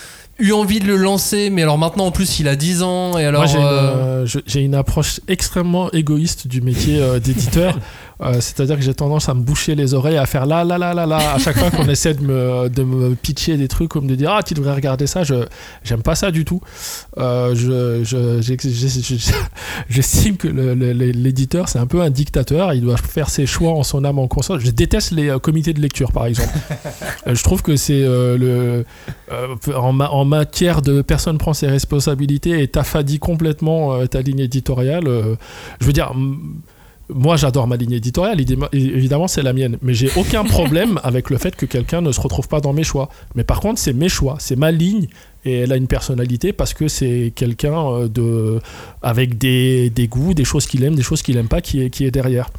eu envie de le lancer, mais alors maintenant, en plus, il a 10 ans, et alors. Moi, j'ai une, euh, euh, j'ai une approche extrêmement égoïste du métier euh, d'éditeur. (laughs) Euh, C'est-à-dire que j'ai tendance à me boucher les oreilles, à faire là, là, là, là, là. À chaque fois qu'on (laughs) essaie de me, de me pitcher des trucs, comme de dire Ah, tu devrais regarder ça, je j'aime pas ça du tout. Euh, je, (laughs) J'estime que l'éditeur, c'est un peu un dictateur. Il doit faire ses choix en son âme, en conscience. Je déteste les euh, comités de lecture, par exemple. (laughs) Euh, je trouve que c'est euh, le. en, ma- en matière de personne prend ses responsabilités et t'affadis complètement ta ligne éditoriale. je veux dire. Moi, j'adore ma ligne éditoriale, évidemment- c'est la mienne. Mais j'ai aucun (laughs) problème avec le fait que quelqu'un ne se retrouve pas dans mes choix. Mais par contre, c'est mes choix, c'est ma ligne, et elle a une personnalité parce que c'est quelqu'un euh, de avec des, des goûts, des choses qu'il aime, des choses qu'il aime pas, qui est, qui est derrière.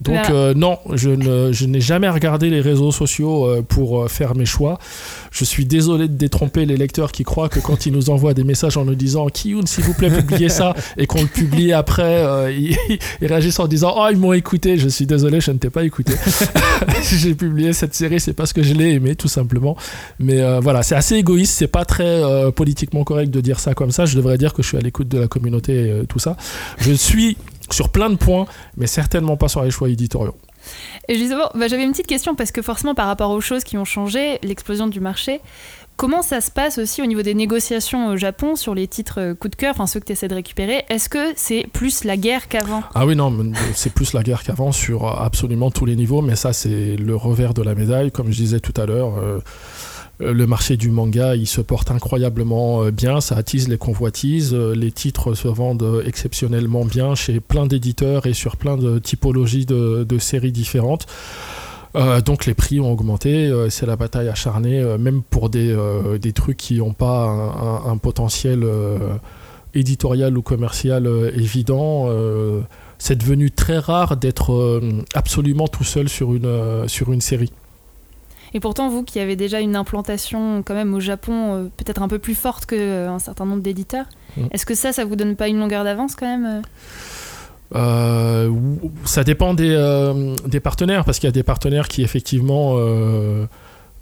Donc euh, non, je ne- je n'ai jamais regardé les réseaux sociaux euh, pour euh, faire mes choix. Je suis désolé de détromper les lecteurs qui croient que quand ils nous envoient des messages en nous disant Kiyun, s'il vous plaît, publiez ça, (laughs) et qu'on le publie après, ils, (laughs) ils réagissent en disant Oh, ils m'ont écouté. Je suis désolé, je ne t'ai pas écouté. (laughs) J'ai publié cette série, c'est parce que je l'ai aimé, tout simplement. Mais voilà, c'est assez égoïste, c'est pas très politiquement correct de dire ça comme ça. Je devrais dire que je suis à l'écoute de la communauté et tout ça. Je suis sur plein de points, mais certainement pas sur les choix éditoriaux. Et justement, bah, j'avais une petite question parce que forcément, par rapport aux choses qui ont changé, l'explosion du marché, comment ça se passe aussi au niveau des négociations au Japon sur les titres euh, coup de cœur, enfin ceux que tu essaies de récupérer? Est-ce que c'est plus la guerre qu'avant? Ah oui, non, c'est plus la guerre qu'avant sur absolument tous les niveaux, mais ça, c'est le revers de la médaille. Comme je disais tout à l'heure, euh, euh, le marché du manga, il se porte incroyablement euh, bien, ça attise les convoitises, euh, les titres se vendent euh, exceptionnellement bien chez plein d'éditeurs et sur plein de typologies de, séries différentes. Euh, donc les prix ont augmenté, euh, c'est la bataille acharnée, euh, même pour des, euh, trucs qui n'ont pas un, potentiel euh, éditorial ou commercial euh, évident. euh, c'est devenu très rare d'être euh, absolument tout seul euh, sur une série. Et pourtant, vous qui avez déjà une implantation quand même au Japon euh, peut-être un peu plus forte qu'un certain nombre d'éditeurs, Mm. est-ce que ça, ça vous donne pas une longueur d'avance quand même euh? Euh, ça dépend des, euh, des partenaires, parce qu'il y a des partenaires qui effectivement... euh,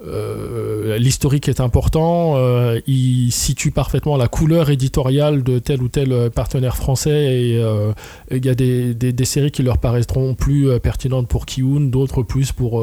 euh, l'historique est important, euh, il situe parfaitement la couleur éditoriale de tel ou tel euh, partenaire français et euh, il y a des, des- des séries qui leur paraîtront plus euh, pertinentes pour Kiun, d'autres plus pour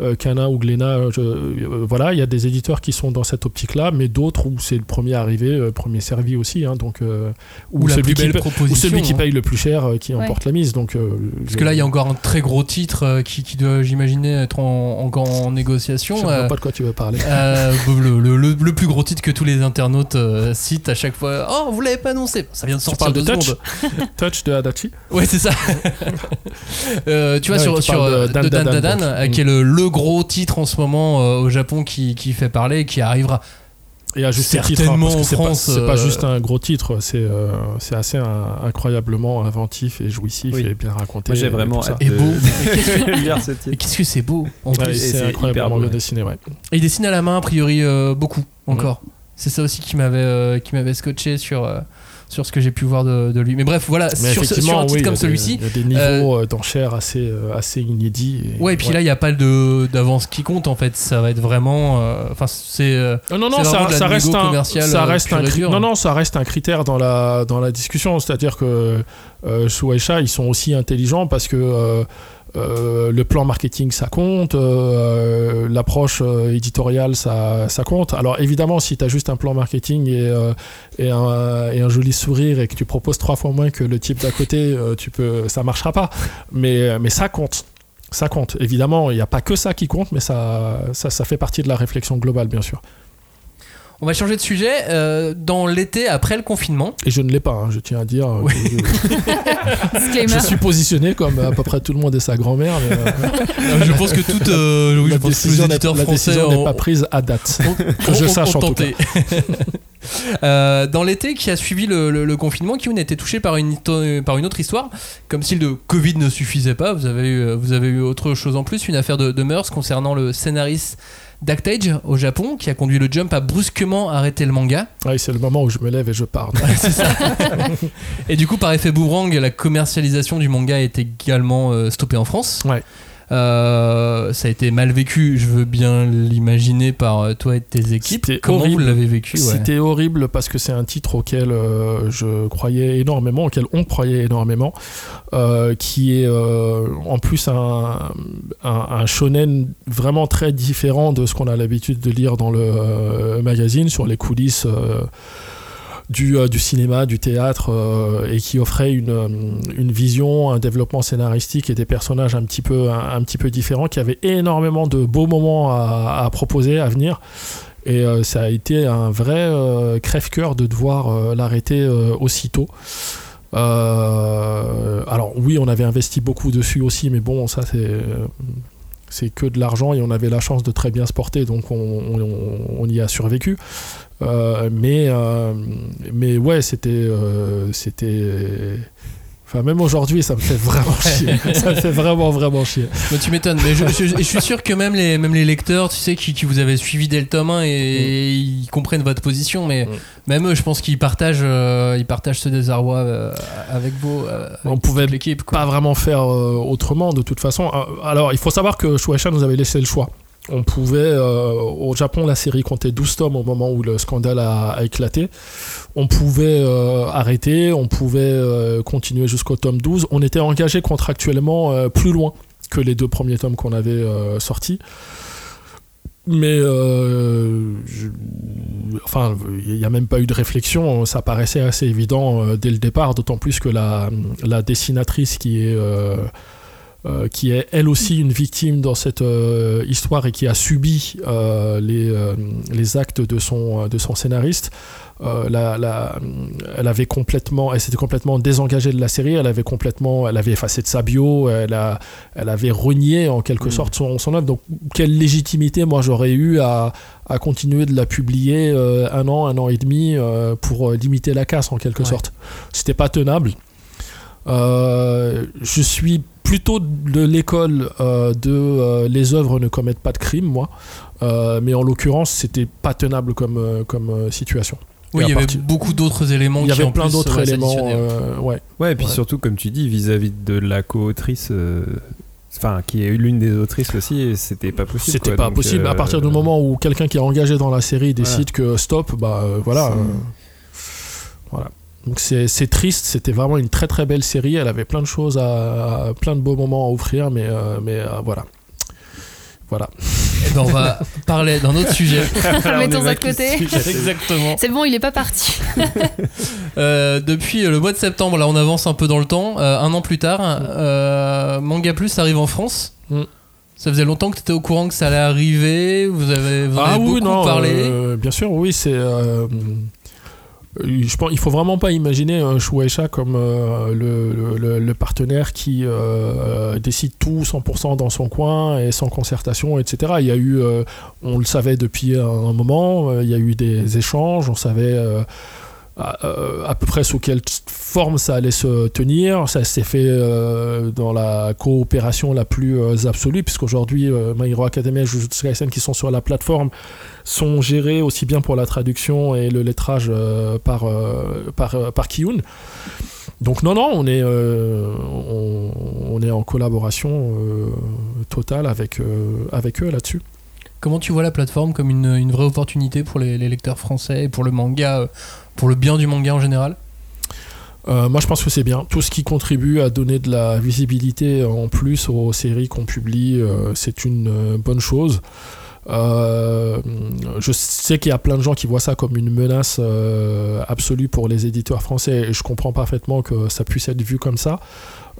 euh, euh, Kana ou Glénat. je- euh, voilà, il y a des éditeurs qui sont dans cette optique-là, mais d'autres où c'est le premier arrivé, euh, premier servi aussi, hein, donc euh, Ou celui plus qui belle paie- proposition. ou celui qui hein. paye le plus cher euh, qui Ouais. emporte la mise. Donc, euh, Parce que là, il y a encore un très gros titre euh, qui, qui doit, j'imaginer, être en, encore en négociation. je ne vois euh, pas de quoi tu veux parler. euh, le, le- le- le plus gros titre que tous les internautes euh, citent à chaque fois. Oh, vous l'avez pas annoncé Ça vient de Tu sortir parles de Touch secondes. (laughs) Touch de Adachi Ouais, c'est ça. (laughs) Euh, tu vois, Ouais, sur, tu sur parles de euh, Dan de Dan euh, qui est le, le gros titre en ce moment euh, au Japon qui, qui fait parler, qui arrivera. Et à juste titre, hein, Certainement parce que en c'est pas- France, c'est pas, euh, juste un gros titre, c'est euh, assez un- incroyablement inventif et jouissif Oui. et bien raconté. Moi j'ai et vraiment Et beau. (laughs) Et titre. qu'est-ce que c'est beau en Ouais, plus. et c'est incroyablement beau, bien dessiné, ouais. Et il dessine à la main, a priori, euh, beaucoup encore. C'est ça aussi qui m'avait euh, qui m'avait scotché sur, euh, sur ce que j'ai pu voir de, de lui. Mais bref, voilà, Mais sur, ce- sur effectivement, un titre oui, comme celui-ci. Il y a des niveaux euh, d'enchères assez, euh, assez inédits. et- Ouais, et puis là, il n'y a pas de- d'avance qui compte en fait. Ça va être vraiment. euh, Enfin, c'est. euh, Non, non, ça, reste un, ça euh, reste un non, non, ça reste un critère dans la, dans la discussion. C'est-à-dire que euh, Shueisha, ils sont aussi intelligents parce que euh, le plan marketing, ça compte, euh, l'approche euh, éditoriale, ça, ça compte. Alors évidemment, si tu as juste un plan marketing et, et, un, joli sourire et que tu proposes trois fois moins que le type d'à côté, tu peux, ça marchera pas. Mais, mais ça compte. Ça compte. Évidemment, il n'y a pas que ça qui compte, mais ça, ça, ça fait partie de la réflexion globale, bien sûr. On va changer de sujet. euh, dans l'été après le confinement. Et je ne l'ai pas, hein, je tiens à dire. Oui. Je- (laughs) je- suis positionné comme à peu près tout le monde et sa grand-mère. mais, euh, Euh, je pense que toute. euh, oui, la je pense que tous les décision n'est- éditeurs la français décision n'est pas prise à date. que je sache, en tout tenté. (laughs) Euh, dans l'été qui a suivi le, le- le confinement, Kyun a été touché par une, par une autre histoire. Comme si le Covid ne suffisait pas, vous avez eu, vous avez eu autre chose en plus, une affaire de, de mœurs concernant le scénariste d'Actage au Japon qui a conduit le Jump à brusquement arrêter le manga. Ouais, c'est le moment où je me lève et je pars. (laughs) Et du coup, par effet boomerang, la commercialisation du manga est également euh, stoppée en France. Ouais. Euh, ça a été mal vécu, je veux bien l'imaginer par euh, toi et tes équipes. Comment horrible. vous l'avez vécu ouais? C'était horrible parce que c'est un titre auquel euh, je croyais énormément, auquel on croyait énormément, euh, qui est en plus un, un, un shonen vraiment très différent de ce qu'on a l'habitude de lire dans le magazine sur les coulisses. Euh, du, cinéma, du théâtre, euh, et qui offrait une, euh, une vision, un développement scénaristique et des personnages un petit peu, différents, qui avaient énormément de beaux moments à, proposer, à venir. Et ça a été un vrai crève-cœur de devoir l'arrêter aussitôt. Alors oui, on avait investi beaucoup dessus aussi, mais bon, ça c'est c'est que de l'argent et on avait la chance de très bien se porter, donc on, on- y a survécu. Euh, mais, euh, mais ouais, c'était. euh, c'était Enfin, même aujourd'hui, ça me fait vraiment chier. Ça me fait vraiment, vraiment chier. Bah, tu m'étonnes, mais je, je- je suis sûr que même les, même les lecteurs, tu sais, qui, qui vous avaient suivi dès le tome 1 et, ils comprennent votre position, mais Mm. même eux, je pense qu'ils partagent, euh, ils partagent ce désarroi euh, avec vous. euh, avec On pouvait l'équipe. pas vraiment faire euh, autrement de toute façon. Alors, il faut savoir que Shueisha nous avait laissé le choix. On pouvait, euh, au Japon, la série comptait 12 tomes au moment où le scandale a, éclaté. On pouvait euh, arrêter, on pouvait euh, continuer jusqu'au tome 12. On était engagé contractuellement plus loin que les deux premiers tomes qu'on avait sortis. Mais enfin, il n'y a même pas eu de réflexion. Ça paraissait assez évident dès le départ, d'autant plus que la dessinatrice qui est euh, qui est elle aussi une victime dans cette euh, histoire et qui a subi euh, les, les actes de son, de son scénariste. La, la- elle avait complètement, elle s'était complètement désengagée de la série. Elle avait complètement, elle avait effacé de sa bio. Elle, a, elle avait renié en quelque sorte son, son œuvre. Donc, quelle légitimité moi j'aurais eu à, à continuer de la publier un an, un an et demi pour limiter la casse en quelque Ouais. sorte. C'était pas tenable. Euh, je suis plutôt de l'école euh, de euh, les œuvres ne commettent pas de crime, moi. Euh, mais en l'occurrence, c'était pas tenable comme, comme situation. Oui, il y avait beaucoup d'autres éléments Il y qui avait plein d'autres éléments. euh, ouais. Ouais, et puis Ouais. surtout, comme tu dis, vis-à-vis de la co-autrice, euh, enfin, qui est l'une des autrices aussi, c'était pas possible. C'était pas Donc, possible. euh, À partir du moment où quelqu'un qui est engagé dans la série décide que stop, bah voilà. Euh, voilà. Donc c'est triste. C'était vraiment une très très belle série. Elle avait plein de choses à, à- plein de beaux moments à offrir, mais euh, mais euh, voilà. Voilà. Eh ben, on va parler d'un autre sujet. Mettons ça de côté. Exactement. C'est bon, il est pas parti. (laughs) Euh, depuis le mois de septembre, là on avance un peu dans le temps, euh, un an plus tard, euh, Manga Plus arrive en France. Mm. Ça faisait longtemps que tu étais au courant que ça allait arriver, vous avez, vous ah avez oui, beaucoup non, parlé. euh, bien sûr, oui, c'est. euh, je pense, il faut vraiment pas imaginer un Shueisha comme euh, le, partenaire qui euh, décide tout 100% dans son coin et sans concertation, etc. Il y a eu, euh, on le savait depuis un moment, euh, il y a eu des échanges, on savait euh, à, euh, à peu près sous quelle forme ça allait se tenir. Ça s'est fait euh, dans la coopération la plus euh, absolue, puisqu'aujourd'hui, euh, My Hero Academia et Jujutsu Kaisen qui sont sur la plateforme sont gérés aussi bien pour la traduction et le lettrage par, par, par Kiyun. Donc non, non, on est, on, est en collaboration totale avec, avec eux là-dessus. Comment tu vois la plateforme comme une, une vraie opportunité pour les, les lecteurs français et pour le manga, pour le bien du manga en général Euh, moi, je pense que c'est bien. Tout ce qui contribue à donner de la visibilité en plus aux séries qu'on publie, euh, c'est une euh, bonne chose. Je sais qu'il y a plein de gens qui voient ça comme une menace absolue pour les éditeurs français et je comprends parfaitement que ça puisse être vu comme ça.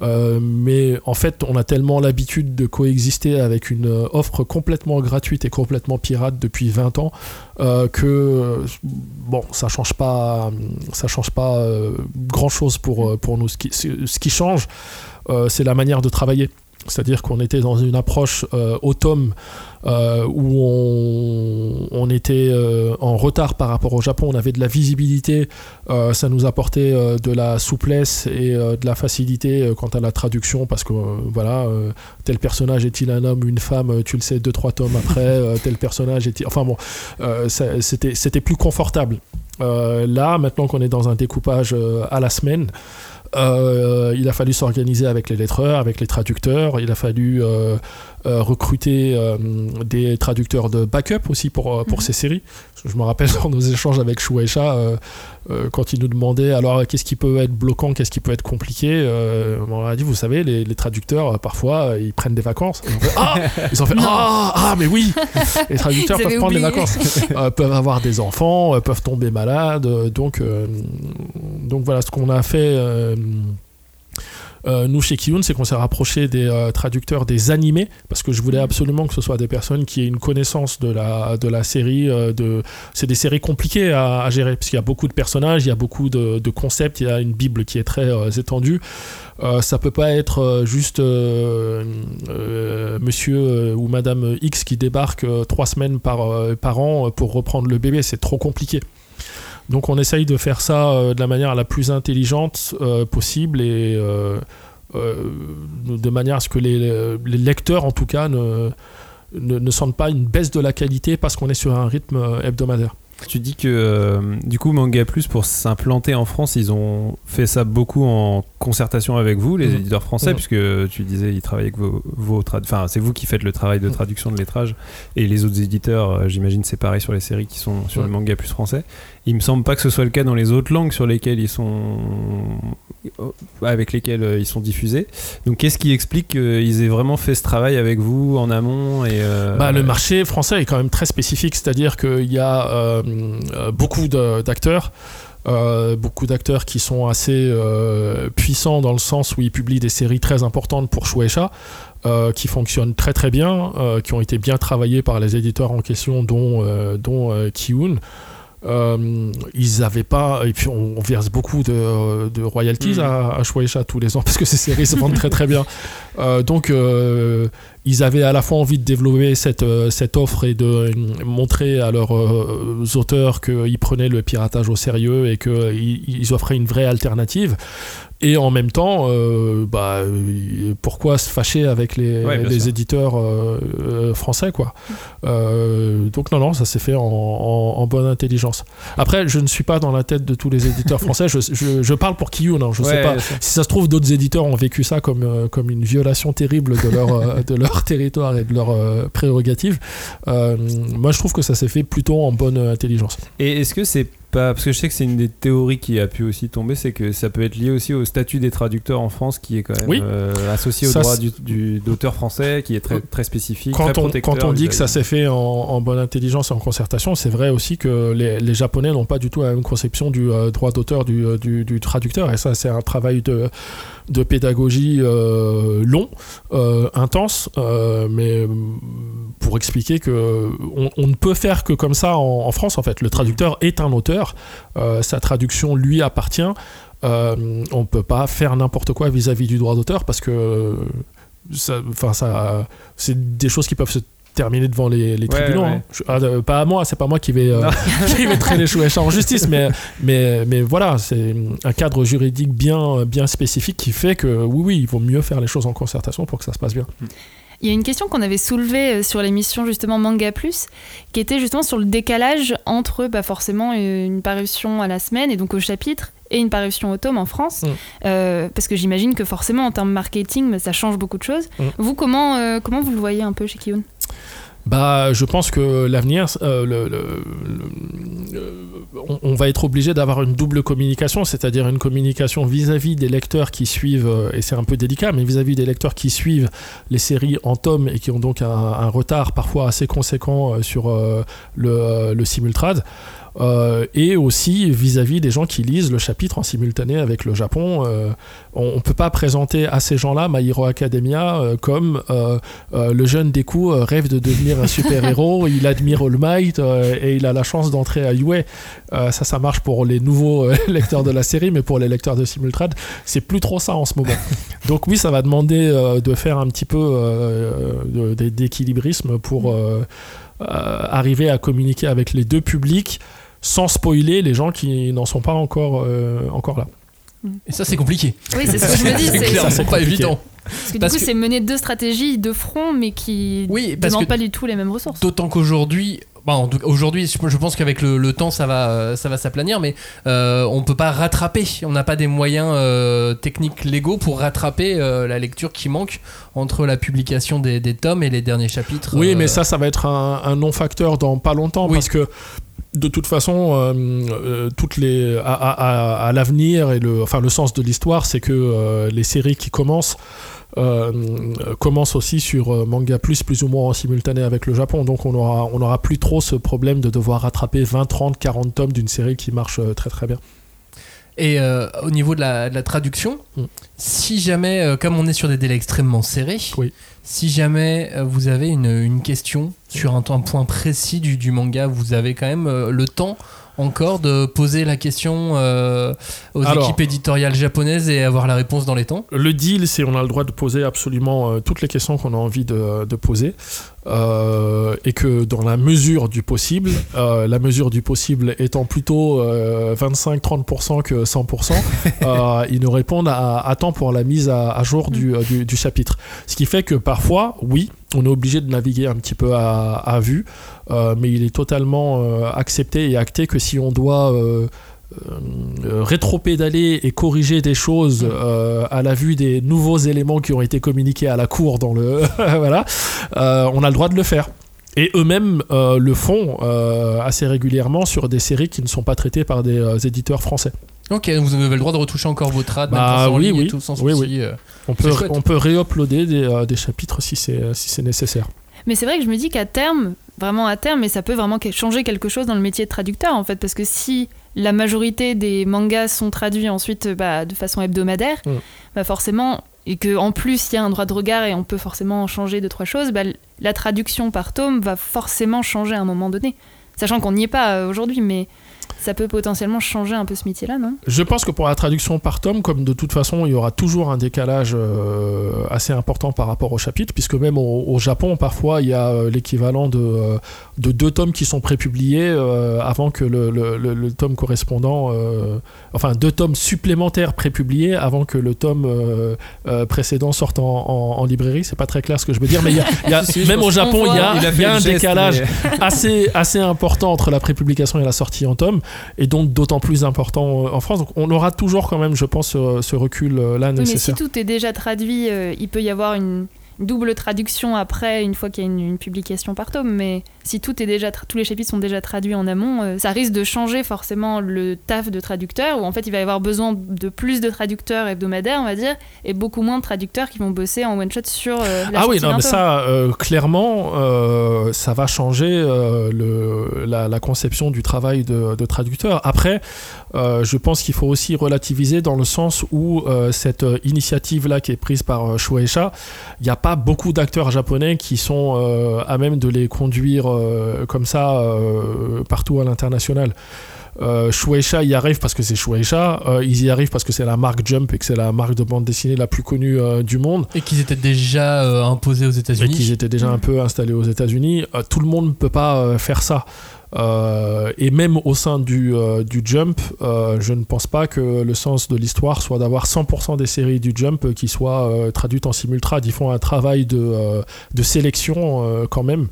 Euh, mais en fait, on a tellement l'habitude de coexister avec une euh, offre complètement gratuite et complètement pirate depuis 20 ans euh, que bon, ça change pas, ça change pas grand chose pour, pour nous. Ce qui, change, c'est la manière de travailler. C'est-à-dire qu'on était dans une approche euh, automne euh, où on, était euh, en retard par rapport au Japon, on avait de la visibilité, euh, ça nous apportait de la souplesse et de la facilité quant à la traduction parce que voilà, tel personnage est-il un homme une femme, tu le sais deux trois tomes après, tel personnage est-il, enfin bon, c'était plus confortable. Là, maintenant qu'on est dans un découpage à la semaine, il a fallu s'organiser avec les lettreurs, avec les traducteurs. Il a fallu euh, euh, recruter euh, des traducteurs de backup aussi pour, euh, pour Mhm. ces séries. Je me rappelle (laughs) dans nos échanges avec Shueisha, euh, euh, quand il nous demandait alors qu'est-ce qui peut être bloquant, qu'est-ce qui peut être compliqué, euh, on a dit vous savez, les, les traducteurs euh, parfois euh, ils prennent des vacances. (laughs) Ils ont fait ah, ils ont fait, ah, ah, mais oui (laughs) Les traducteurs peuvent prendre des vacances, euh, peuvent avoir des enfants, euh, peuvent tomber malades. euh, donc, euh, donc voilà ce qu'on a fait. Euh, nous chez Kiyun, c'est qu'on s'est rapproché des euh, traducteurs des animés parce que je voulais absolument que ce soit des personnes qui aient une connaissance de la, de la série. euh. C'est des séries compliquées à, gérer parce qu'il y a beaucoup de personnages, il y a beaucoup de, concepts, il y a une bible qui est très étendue. Ça peut pas être juste monsieur ou madame X qui débarque trois semaines par, par an pour reprendre le bébé, c'est trop compliqué. Donc on essaye de faire ça euh, de la manière la plus intelligente euh, possible et euh, de manière à ce que les, lecteurs en tout cas ne, sentent pas une baisse de la qualité parce qu'on est sur un rythme hebdomadaire. Tu dis que euh, du coup Manga Plus pour s'implanter en France, ils ont fait ça beaucoup en concertation avec vous, les Mhm. éditeurs français, Mhm. puisque tu disais ils travaillent avec vos, vos enfin c'est vous qui faites le travail de Mhm. traduction de lettrage et les autres éditeurs, euh, j'imagine c'est pareil sur les séries qui sont sur le. Manga Plus français. Il me semble pas que ce soit le cas dans les autres langues sur lesquelles ils sont avec lesquelles euh, ils sont diffusés. Donc qu'est-ce qui explique qu'ils aient vraiment fait ce travail avec vous en amont et euh, Bah, le marché français est quand même très spécifique, c'est-à-dire qu'il y a euh, euh, beaucoup d'acteurs. euh, beaucoup d'acteurs qui sont assez euh, puissants dans le sens où ils publient des séries très importantes pour Shueisha, euh, qui fonctionnent très très bien, euh, qui ont été bien travaillées par les éditeurs en question, dont, euh, dont euh, Kiun. Euh, ils avaient pas et puis on, on verse beaucoup de, de royalties Mhm. à, à Shueisha tous les ans (laughs) parce que ces séries se vendent très très bien Euh, donc euh, ils avaient à la fois envie de développer cette, cette offre et de montrer à leurs auteurs qu'ils prenaient le piratage au sérieux et qu'ils ils offraient une vraie alternative. Et en même temps, euh, bah, euh, pourquoi se fâcher avec les, Ouais, éditeurs euh, français quoi Euh, Donc non, non, ça s'est fait en, en- en bonne intelligence. Après, je ne suis pas dans la tête de tous les éditeurs français. Je, je- je parle pour Kiyun, hein, je sais Ouais, pas. bien sûr. Si ça se trouve, d'autres éditeurs ont vécu ça comme, euh, comme une violation terrible de leur, de leur (laughs) territoire et de leurs euh, prérogatives. Euh, moi, je trouve que ça s'est fait plutôt en bonne intelligence. Et est-ce que c'est pas parce que je sais que c'est une des théories qui a pu aussi tomber, c'est que ça peut être lié aussi au statut des traducteurs en France qui est quand même Oui. euh, associé au Ça, droit d'auteur français, qui est très très spécifique, Quand très on, protecteur quand on dit que ça s'est fait en, en bonne intelligence et en concertation, c'est vrai aussi que les, les Japonais n'ont pas du tout la même conception du euh, droit d'auteur du, euh, du, du traducteur. Et ça, c'est un travail de, de pédagogie euh, long, euh, intense, euh, mais pour expliquer que on, ne peut faire que comme ça en, France. En fait, le traducteur est un auteur, sa traduction lui appartient. On peut pas faire n'importe quoi vis-à-vis du droit d'auteur parce que enfin ça, c'est des choses qui peuvent se terminer devant les, les Ouais, tribunaux. ouais. hein. Je- ah, euh, pas à moi, c'est pas moi qui vais, euh, (laughs) qui vais traîner Shueisha en justice, mais, mais, mais voilà, c'est un cadre juridique bien, bien spécifique qui fait que oui, oui, il vaut mieux faire les choses en concertation pour que ça se passe bien. Il y a une question qu'on avait soulevée euh, sur l'émission justement Manga Plus, qui était justement sur le décalage entre bah, forcément euh, une parution à la semaine et donc au chapitre et une parution au tome en France. Mm. Euh, parce que j'imagine que forcément en termes marketing, bah, ça change beaucoup de choses. Mm. Vous, comment, euh, comment vous le voyez un peu chez Kiyun? Bah, je pense que l'avenir, euh, euh, on, va être obligé d'avoir une double communication, c'est-à-dire une communication vis-à-vis des lecteurs qui suivent, euh, et c'est un peu délicat, mais vis-à-vis des lecteurs qui suivent les séries en tome et qui ont donc un, un retard parfois assez conséquent sur le simultrad. Euh, et aussi vis-à-vis des gens qui lisent le chapitre en simultané avec le Japon. Euh, on ne peut pas présenter à ces gens-là My Hero Academia euh, comme le jeune Deku rêve de devenir un super-héros, (laughs) il admire All Might et il a la chance d'entrer à UA. Ça, ça marche pour les nouveaux (laughs) lecteurs de la série, mais pour les lecteurs de Simultrad, c'est plus trop ça en ce moment. Donc oui, ça va demander de faire un petit peu d'équilibrisme pour arriver à communiquer avec les deux publics sans spoiler les gens qui n'en sont pas encore, euh, encore là. Et ça, c'est compliqué. Oui, c'est ce que je me dis. C'est clairement pas évident. Parce que du Parce coup, que- c'est mener deux stratégies de front, mais qui Oui, ne demandent que pas du tout les mêmes ressources. D'autant qu'aujourd'hui, Bah, aujourd'hui, je pense qu'avec le, le temps, ça va, ça va s'aplanir, mais euh, on peut pas rattraper. On n'a pas des moyens euh, techniques légaux pour rattraper euh, la lecture qui manque entre la publication des, des tomes et les derniers chapitres. Oui, euh, mais ça, ça va être un, un non-facteur dans pas longtemps Oui. parce que de toute façon, euh, euh, toutes les à, à- à- l'avenir et le, enfin le sens de l'histoire, c'est que euh, les séries qui commencent commencent aussi sur Manga Plus, plus ou moins en simultané avec le Japon. Donc on aura, on aura plus trop ce problème de devoir rattraper 20, 30, 40 tomes d'une série qui marche très très bien. Et au niveau de la, de la traduction, Mm. si jamais, comme on est sur des délais extrêmement serrés, Oui. si jamais vous avez une, une question sur un, un point précis du, du manga, vous avez quand même euh, le temps encore de poser la question euh, aux Alors- équipes éditoriales japonaises et avoir la réponse dans les temps? Le deal, c'est on a le droit de poser absolument euh, toutes les questions qu'on a envie de, de poser. Euh, et que dans la mesure du possible, euh, la mesure du possible étant plutôt euh, 25-30% que 100%, (laughs) euh, ils nous répondent à, à temps pour la mise à, à jour du, euh, du, du chapitre. Ce qui fait que parfois, oui, on est obligé de naviguer un petit peu à, à vue, euh, mais il est totalement euh, accepté et acté que si on doit euh, euh, rétro-pédaler et corriger des choses euh, à la vue des nouveaux éléments qui ont été communiqués à la cour dans le (laughs) voilà euh, on a le droit de le faire et eux-mêmes euh, le font euh, assez régulièrement sur des séries qui ne sont pas traitées par des euh, éditeurs français. Ok, vous avez le droit de retoucher encore vos trades, Bah oui, et oui. tout, sans Oui, souci. oui. euh. On peut, chouette. on peut réuploader des, euh, des chapitres si c'est si c'est nécessaire. Mais c'est vrai que je me dis qu'à terme, vraiment à terme, mais ça peut vraiment changer quelque chose dans le métier de traducteur en fait, parce que si la majorité des mangas sont traduits ensuite euh, bah, de façon hebdomadaire, Mm. bah forcément, et que en plus il y a un droit de regard et on peut forcément changer deux trois choses, bah, la traduction par tome va forcément changer à un moment donné. Sachant qu'on n'y est pas euh, aujourd'hui, mais ça peut potentiellement changer un peu ce métier-là, non? Je pense que pour la traduction par tome, comme de toute façon il y aura toujours un décalage euh, assez important par rapport au chapitre, puisque même au, Japon, parfois il y a l'équivalent de, de deux tomes qui sont prépubliés euh, avant que le, le- le- le tome correspondant, euh, enfin deux tomes supplémentaires prépubliés avant que le tome euh, euh, précédent sorte en, en- en librairie. C'est pas très clair ce que je veux dire, mais il y a, (laughs) y a- Si, même au Japon, il y a, Il y a un geste, décalage mais- (laughs) assez, assez important entre la prépublication et la sortie en tome, et donc d'autant plus important en France. Donc on aura toujours quand même, je pense, ce, ce recul-là Oui, mais si nécessaire. tout est déjà traduit, euh, il peut y avoir une double traduction après, une fois qu'il y a une, une publication par tome. Mais si tout est déjà tous les chapitres sont déjà traduits en amont, euh, ça risque de changer forcément le taf de traducteur, où en fait il va y avoir besoin de plus de traducteurs hebdomadaires, on va dire, et beaucoup moins de traducteurs qui vont bosser en one shot sur euh, la Ah oui, non, mais tome. ça, euh, clairement, euh, ça va changer le, la, la conception du travail de, de traducteur. Après, je pense qu'il faut aussi relativiser dans le sens où cette initiative-là qui est prise par Shueisha, il n'y a pas beaucoup d'acteurs japonais qui sont euh, à même de les conduire euh, comme ça euh, partout à l'international. Shueisha y arrive parce que c'est Shueisha, ils y arrivent parce que c'est la marque Jump et que c'est la marque de bande dessinée la plus connue du monde Et qu'ils étaient déjà imposés aux et qu'ils États-Unis. étaient déjà un peu installés aux États-Unis. Tout le monde ne peut pas faire ça. Euh, et même au sein du, euh, Jump, euh, je ne pense pas que le sens de l'histoire soit d'avoir 100% des séries du Jump qui soient traduites en simultrade. Ils font un travail de, sélection quand même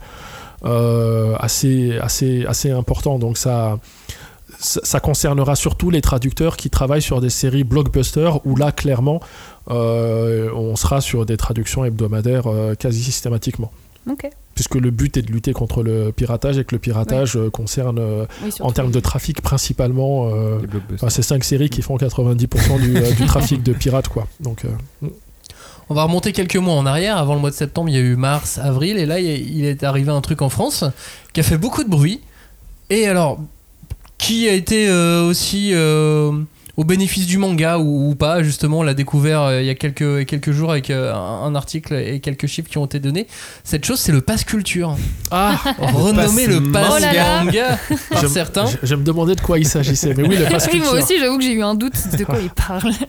assez, assez, assez important. Donc ça, ça, ça concernera surtout les traducteurs qui travaillent sur des séries blockbusters où là, clairement, on sera sur des traductions hebdomadaires quasi systématiquement. Ok. Puisque le but est de lutter contre le piratage et que le piratage euh, concerne, euh, Oui, en termes de trafic, principalement euh, enfin, ces cinq séries qui font 90% du, du (laughs) trafic de pirates. Quoi. Donc, euh, On va remonter quelques mois en arrière. Avant le mois de septembre, il y a eu mars, avril, et là, il est arrivé un truc en France qui a fait beaucoup de bruit. Et alors, qui a été euh, aussi euh, au bénéfice du manga ou, ou pas Justement, on l'a découvert euh, il y a quelques, quelques jours avec euh, un, un article et quelques chiffres qui ont été donnés. Cette chose, c'est le pass culture. Ah (laughs) Renommé le pass Oh là là. manga par je, certains. je- je me demandais de quoi il s'agissait. Mais oui, le pass (laughs) Oui, moi culture. aussi, j'avoue que j'ai eu un doute de quoi il parle. (laughs)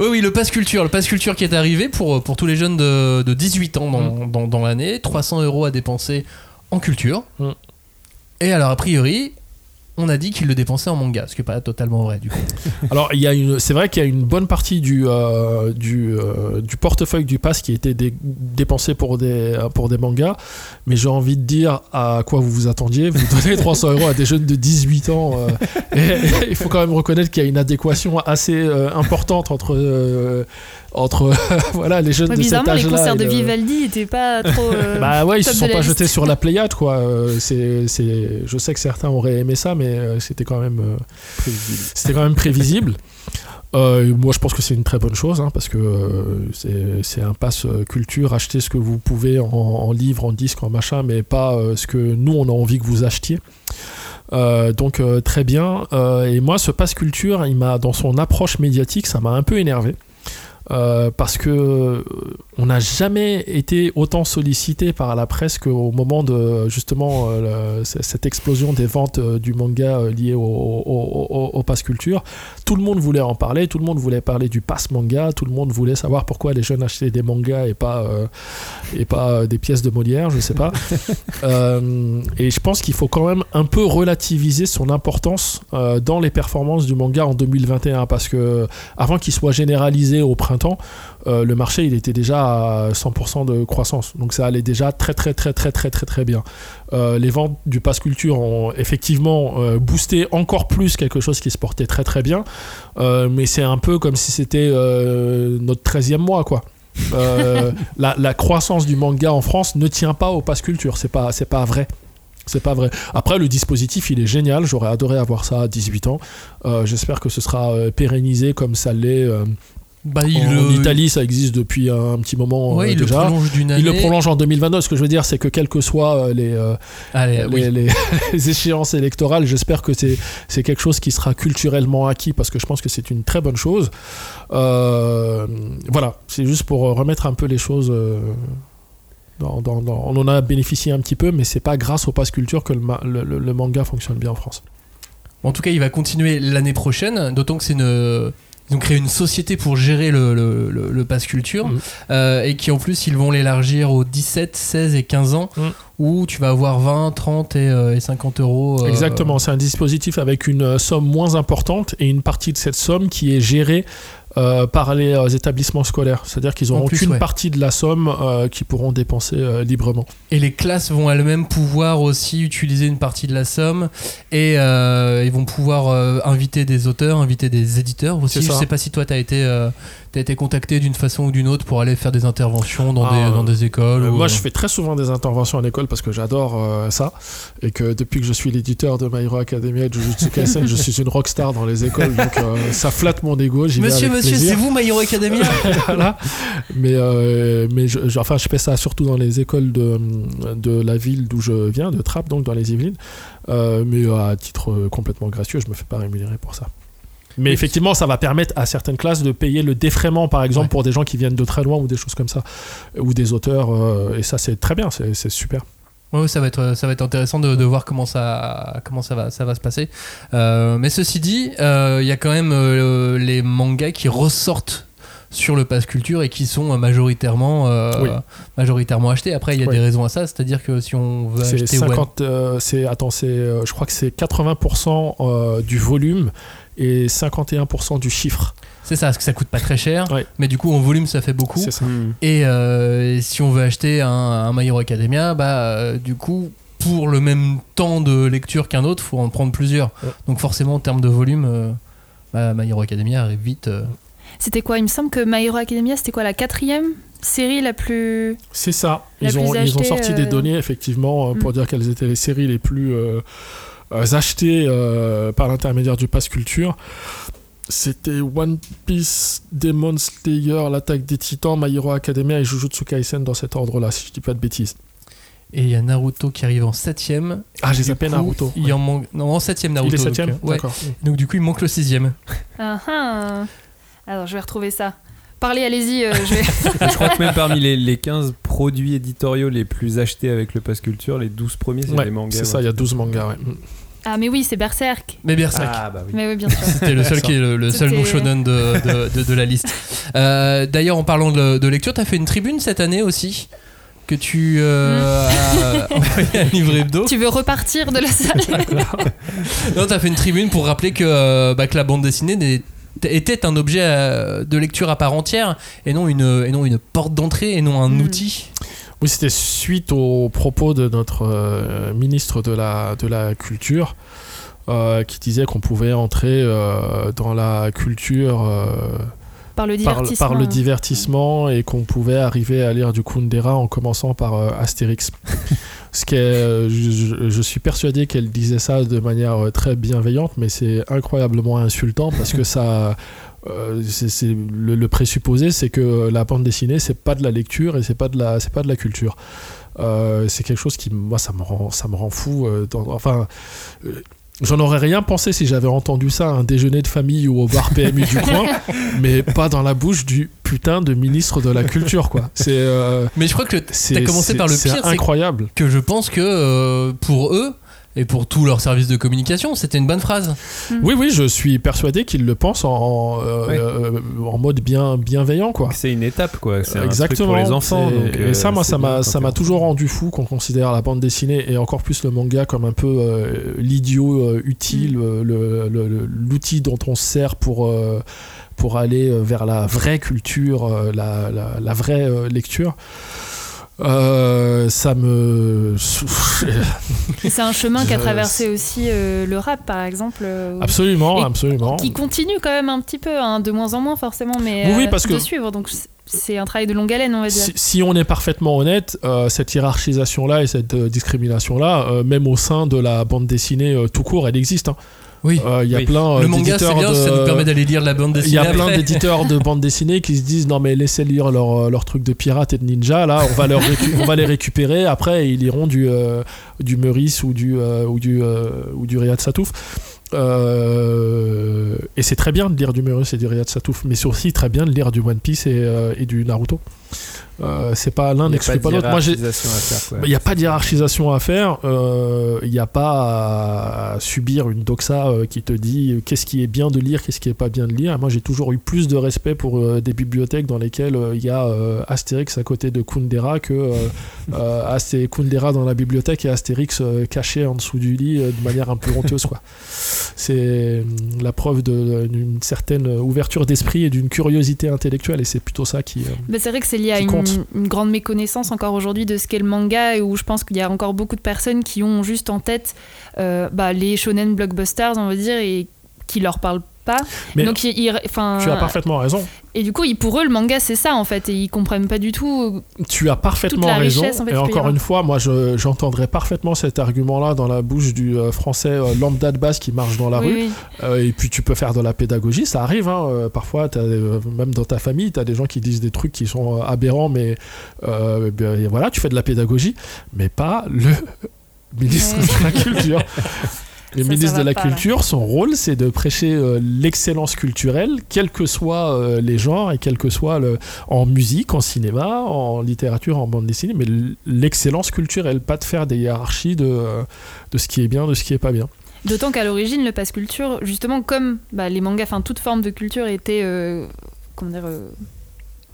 Oui, oui, le pass culture. Le pass culture qui est arrivé pour, pour tous les jeunes de, de 18 ans dans, dans, dans l'année. 300 euros à dépenser en culture. Mm. Et alors, a priori, on a dit qu'il le dépensait en manga, ce qui n'est pas totalement vrai du coup. (laughs) Alors, il y a une, c'est vrai qu'il y a une bonne partie du, euh, du, euh, du portefeuille du pass qui a été dé- dépensé pour des, pour des mangas, mais j'ai envie de dire à quoi vous vous attendiez. Vous donnez (laughs) 300 euros à des jeunes de 18 ans. euh, et, et il faut quand même reconnaître qu'il y a une adéquation assez euh, importante entre, euh, entre (laughs) voilà, les jeunes Ouais, de cet bizarrement, les âge-là. concerts de le- Vivaldi étaient pas (laughs) trop. euh, bah ouais, ils se sont pas liste. jetés sur la (laughs) Pléiade, quoi. Euh, c'est, c'est, je sais que certains auraient aimé ça, mais euh, c'était quand même, c'était quand même prévisible. Euh, moi, je pense que c'est une très bonne chose, hein, parce que euh, c'est, c'est un pass culture. Achetez ce que vous pouvez en, en livre, en disque, en machin, mais pas euh, ce que nous on a envie que vous achetiez. Euh, donc euh, très bien. Euh, et moi, ce pass culture, il m'a dans son approche médiatique, ça m'a un peu énervé. Euh, parce que euh, on n'a jamais été autant sollicité par la presse qu'au moment de justement euh, le- cette explosion des ventes euh, du manga euh, lié au, au, au- au pass culture. Tout le monde voulait en parler, tout le monde voulait parler du pass manga, tout le monde voulait savoir pourquoi les jeunes achetaient des mangas et pas euh, et pas des pièces de Molière, je sais pas. (laughs) Et je pense qu'il faut quand même un peu relativiser son importance dans les performances du manga en 2021 parce que avant qu'il soit généralisé au printemps, euh, le marché il était déjà à 100% de croissance. Donc ça allait déjà très très très très très très très bien. Euh, les ventes du Pass Culture ont effectivement euh, boosté encore plus quelque chose qui se portait très très bien. Mais c'est un peu comme si c'était notre 13e mois quoi. (laughs) La, croissance du manga en France ne tient pas au Pass Culture, c'est pas, pas vrai. C'est pas vrai. Après, le dispositif, il est génial. J'aurais adoré avoir ça à 18 ans. J'espère que ce sera pérennisé comme ça l'est. Bah, il en le- Italie, ça existe depuis un petit moment Ouais, euh, il le déjà. prolonge d'une Il le prolonge en 2022. Ce que je veux dire, c'est que quelles que soient euh, les, euh, Allez, les, oui. les- (laughs) les échéances électorales, j'espère que c'est c'est quelque chose qui sera culturellement acquis parce que je pense que c'est une très bonne chose. Euh, voilà, c'est juste pour remettre un peu les choses. euh, dans- dans- dans- on en a bénéficié un petit peu, mais c'est pas grâce au pass culture que le, ma- le- le- le manga fonctionne bien en France. En tout cas, il va continuer l'année prochaine, d'autant que c'est une. Ils ont créé une société pour gérer le, le, le- le pass culture Mhm. euh, et qui en plus ils vont l'élargir aux 17, 16 et 15 ans Mhm. où tu vas avoir 20, 30 et, euh, et 50 euros. euh, Exactement, c'est un dispositif avec une euh, somme moins importante et une partie de cette somme qui est gérée euh, par les euh, établissements scolaires. C'est-à-dire qu'ils En auront plus, qu'une ouais. partie de la somme euh, qu'ils pourront dépenser euh, librement. Et les classes vont elles-mêmes pouvoir aussi utiliser une partie de la somme et ils vont pouvoir inviter des auteurs, inviter des éditeurs aussi. Je ça. sais pas si toi tu as été, t'as été contacté d'une façon ou d'une autre pour aller faire des interventions dans, Ah, des, euh, dans des écoles. Euh, ou- moi, je fais très souvent des interventions en école parce que j'adore euh, ça. Et que depuis que je suis l'éditeur de My Hero Academia et de Jujutsu Kaisen, je suis une rockstar dans les écoles. Donc euh, ça flatte mon ego. Monsieur, monsieur, c'est vous My Hero Academia (laughs) voilà. Mais, euh, mais je, je- enfin, je fais ça surtout dans les écoles de, de la ville d'où je viens, de Trappes, donc dans les Yvelines. Euh, mais à titre euh, complètement gracieux, je me fais pas rémunérer pour ça. Mais effectivement, ça va permettre à certaines classes de payer le défraiement, par exemple, Ouais. pour des gens qui viennent de très loin ou des choses comme ça, ou des auteurs. euh, et ça, c'est très bien, c'est super. Ouais, ça va être, ça va être intéressant de, de voir comment ça, comment ça va, ça va se passer. Euh, mais ceci dit, euh, il y a quand même euh, les mangas qui ressortent sur le pass culture et qui sont majoritairement, euh, Oui. majoritairement achetés. Après, il y a Oui. des raisons à ça, c'est-à-dire que si on veut C'est acheter One- 50, euh, c'est attends, c'est euh, je crois que c'est 80% euh, du volume et 51% du chiffre. c'est ça, parce que ça coûte pas très cher, Ouais. mais du coup en volume ça fait beaucoup. C'est ça. Et euh, si on veut acheter un, un My Hero Academia, bah euh, du coup pour le même temps de lecture qu'un autre, faut en prendre plusieurs. Ouais. Donc forcément en termes de volume, euh, bah, My Hero Academia arrive vite. euh. C'était quoi? Il me semble que My Hero Academia, c'était quoi la quatrième série la plus. C'est ça. La Ils ont, ils sorti des euh, données, effectivement, euh, pour Mm. dire quelles étaient les séries les plus euh, achetées euh, par l'intermédiaire du Pass Culture. C'était One Piece, Demon Slayer, L'attaque des Titans, My Hero Academia et Jujutsu Kaisen dans cet ordre-là, si je dis pas de bêtises. Et il y a Naruto qui arrive en septième. Ah, j'ai zappé Naruto. Il en manque. Non, en septième Naruto. Il est septième donc, euh, ouais. D'accord. Donc du coup il manque le sixième. Ah ah. Alors je vais retrouver ça. Parlez, allez-y. euh, je vais... (laughs) je crois que même parmi les, les 15 produits éditoriaux les plus achetés avec le Pass Culture, les 12 premiers, c'est Ouais, des mangas. c'est ça, il y a 12 mangas, ouais. Mm. Ah mais oui, c'est Berserk. Mais Berserk. Ah bah oui. Mais oui, bien sûr. C'était le seul qui est le, le seul non shonen de, de, de- de la liste. Euh, D'ailleurs, en parlant de, de lecture, t'as fait une tribune cette année aussi. que tu euh, as envoyé un livre hebdo. Tu veux repartir de la salle (laughs) Non, t'as fait une tribune pour rappeler que, euh, bah, que la bande dessinée n'est- était un objet euh, de lecture à part entière et non une, et non une porte d'entrée et non un Mm. outil. Oui, c'était suite aux propos de notre euh, ministre de la, de la Culture euh, qui disait qu'on pouvait entrer euh, dans la culture euh, par le divertissement. par le divertissement et qu'on pouvait arriver à lire du Kundera en commençant par euh, Astérix. Ce qui est, euh, je, suis persuadé qu'elle disait ça de manière euh, très bienveillante, mais c'est incroyablement insultant parce que ça. euh, le, le présupposé, c'est que la bande dessinée, c'est pas de la lecture et c'est pas de la, c'est pas de la culture. Euh, c'est quelque chose qui, moi, ça me rend, ça me rend fou. dans- enfin, j'en aurais rien pensé si j'avais entendu ça à un déjeuner de famille ou au bar PMU du coin, (laughs) mais pas dans la bouche du putain de ministre de la culture, quoi. C'est, euh, Mais je crois que t'as commencé par le pire, c'est incroyable. que je pense que euh, pour eux et pour tous leurs services de communication, c'était une bonne phrase. Oui, oui, je suis persuadé qu'il le pense en, euh, euh, en mode bien, bienveillant, quoi. C'est une étape, quoi. C'est un truc Exactement. pour les enfants. Donc, et euh, ça, moi, ça m'a, ça m'a toujours rendu fou qu'on considère la bande dessinée et encore plus le manga comme un peu euh, l'idiot euh, utile, le- le- le- l'outil dont on se sert pour, euh, pour aller vers la vraie culture, la, la- la vraie euh, lecture. Euh, ça me. C'est un chemin qu'a traversé aussi euh, le rap, par exemple. euh, absolument, absolument. Qui continue quand même un petit peu, hein, de moins en moins forcément, mais Oui, parce de que- suivre. Donc c'est- un travail de longue haleine, on va dire. Si, si on est parfaitement honnête, euh, cette hiérarchisation-là et cette euh, discrimination-là, euh, même au sein de la bande dessinée tout court, elle existe. hein. Oui. Euh, Il y a Oui. plein euh, le manga, c'est d'éditeurs bien, de- ça nous permet d'aller lire la bande Il dessinée. y a plein d'éditeurs de bande dessinée qui se disent non mais laissez lire leur, leur truc de pirate et de ninja là on va, leur on va les récupérer après ils liront du, euh, du Meurice ou du, euh, ou du, euh, ou du Riyad Satouf Euh, et c'est très bien de lire du Meurice et du Riyad Satouf mais c'est aussi très bien de lire du One Piece et, euh, et du Naruto Euh, c'est pas l'un n'exclut pas l'autre moi il n'y a pas de hiérarchisation à faire, euh, il n'y a pas à, subir une doxa euh, qui te dit qu'est-ce qui est bien de lire, qu'est-ce qui est pas bien de lire. Moi j'ai toujours eu plus de respect pour euh, des bibliothèques dans lesquelles il y a Astérix à côté de Kundera que (laughs) Asté- Kundera dans la bibliothèque et Astérix caché en dessous du lit de manière un peu honteuse. quoi. C'est hum, la preuve d'une certaine ouverture d'esprit et d'une curiosité intellectuelle et c'est plutôt ça qui... euh, Bah, c'est vrai que c'est lié à une, compte. Une grande méconnaissance encore aujourd'hui de ce qu'est le manga et où je pense qu'il y a encore beaucoup de personnes qui ont juste en tête euh, bah, les shonen blockbusters, on va dire, et qui leur parlent pas. Mais Donc, ils- enfin, tu as parfaitement raison. et du coup, ils- pour eux, le manga, c'est ça en fait, et ils comprennent pas du tout. Tu as parfaitement raison. richesse, en fait, et encore une fois, moi, je- j'entendrais parfaitement cet argument-là dans la bouche du euh, français euh, lambda de base qui marche dans la Oui, rue. oui. Euh, et puis, tu peux faire de la pédagogie, ça arrive. hein. Euh, parfois, euh, même dans ta famille, tu as des gens qui disent des trucs qui sont euh, aberrants, mais euh, ben, et voilà, tu fais de la pédagogie, mais pas le (laughs) ministre Ouais. de la Culture. (laughs) Le Ça, ministre de la pas, là. Culture, son rôle, c'est de prêcher euh, l'excellence culturelle, quels que soient euh, les genres et quel que soit le, en musique, en cinéma, en littérature, en bande dessinée, mais l'excellence culturelle, pas de faire des hiérarchies de, euh, de ce qui est bien, de ce qui est pas bien. D'autant qu'à l'origine, le passe culture, justement, comme bah, les mangas, enfin toute forme de culture était euh, comment dire, euh,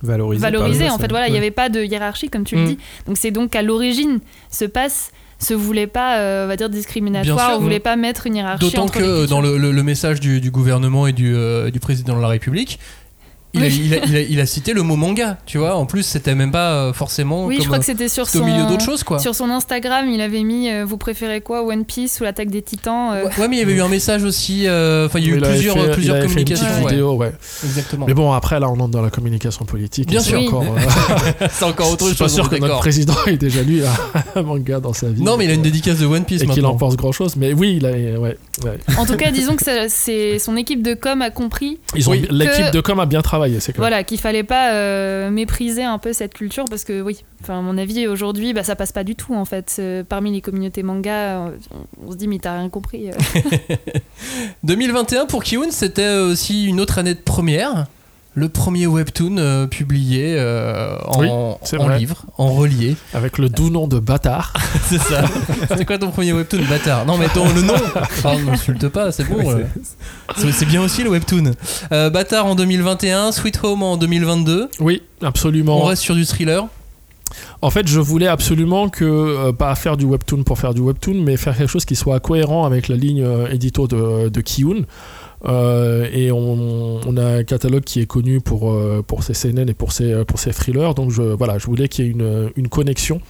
Valorisé. En fait, voilà, il n'y avait pas de hiérarchie, comme tu Mm. le dis. Donc c'est donc qu'à l'origine, ce passe se voulait pas, euh, on va dire, discriminatoire, on voulait pas mettre une hiérarchie. D'autant que dans le, le- le message du, du gouvernement et du, euh, du président de la République, il, a, Oui. il a- il a- il a cité le mot manga, tu vois. En plus, c'était même pas euh, forcément Oui, je crois euh, que c'était sur son au milieu d'autres choses, quoi. sur son Instagram, il avait mis euh, vous préférez quoi One Piece ou l'attaque des Titans euh, Ouais, mais il y avait eu un message aussi. euh, Enfin, il y a eu plusieurs, fait- il plusieurs une communications. petite ouais. vidéo, ouais. Exactement. Mais bon, après, là, on entre dans la communication politique. Bien sûr. Encore, (laughs) C'est encore autre je suis chose. pas sûr que notre président ait déjà lu (laughs) un, manga dans sa vie. Non, mais il a une dédicace de One Piece et qu'il en pense grand chose. Mais oui, il a, ouais, ouais. En tout cas, disons que son équipe de com a compris Ils ont, Oui. l'équipe de com a bien travaillé, c'est clair. voilà, qu'il fallait pas euh, mépriser un peu cette culture parce que oui, enfin à mon avis aujourd'hui, bah, ça passe pas du tout en fait. Euh, Parmi les communautés manga, euh, on, on se dit mais t'as rien compris. euh. (laughs) 2021 pour Kiun, c'était aussi une autre année de première. Le premier webtoon euh, publié euh, en, Oui, c'est en vrai. livre, en relié. Avec le doux nom de bâtard. (laughs) C'est ça. C'était quoi ton premier webtoon, bâtard? Non, mais ton le nom. Enfin, ne m'insulte pas, c'est bon. Euh. C'est c'est bien aussi le webtoon. Euh, bâtard en 2021, Sweet Home en 2022. Oui, absolument. On reste sur du thriller? En fait, je voulais absolument que, euh, pas faire du webtoon pour faire du webtoon, mais faire quelque chose qui soit cohérent avec la ligne euh, édito de, de Kiyun. Euh, et on, a un catalogue qui est connu pour, euh, pour ses CNN et pour ses, pour ses thrillers. Donc je, voilà, je voulais qu'il y ait une, une connexion.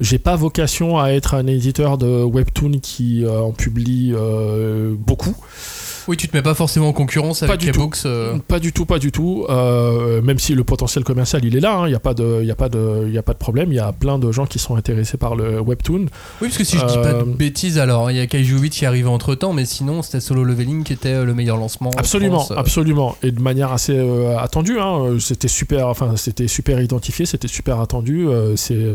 J'ai pas vocation à être un éditeur de webtoon qui euh, en publie euh, beaucoup. Oui, tu te mets pas forcément en concurrence avec les books. euh, Pas du tout, pas du tout. Euh, même si le potentiel commercial il est là, il n'y a pas de, y a pas de, y a pas de problème. Il y a plein de gens qui sont intéressés par le webtoon. Oui, parce que si je dis pas de Euh, bêtises, alors il y a Kaiju 8 qui est arrivé entre temps, mais sinon c'était Solo Leveling qui était le meilleur lancement. en Absolument, France, absolument, et de manière assez attendue. hein. C'était super, enfin c'était super identifié, c'était super attendu. c'est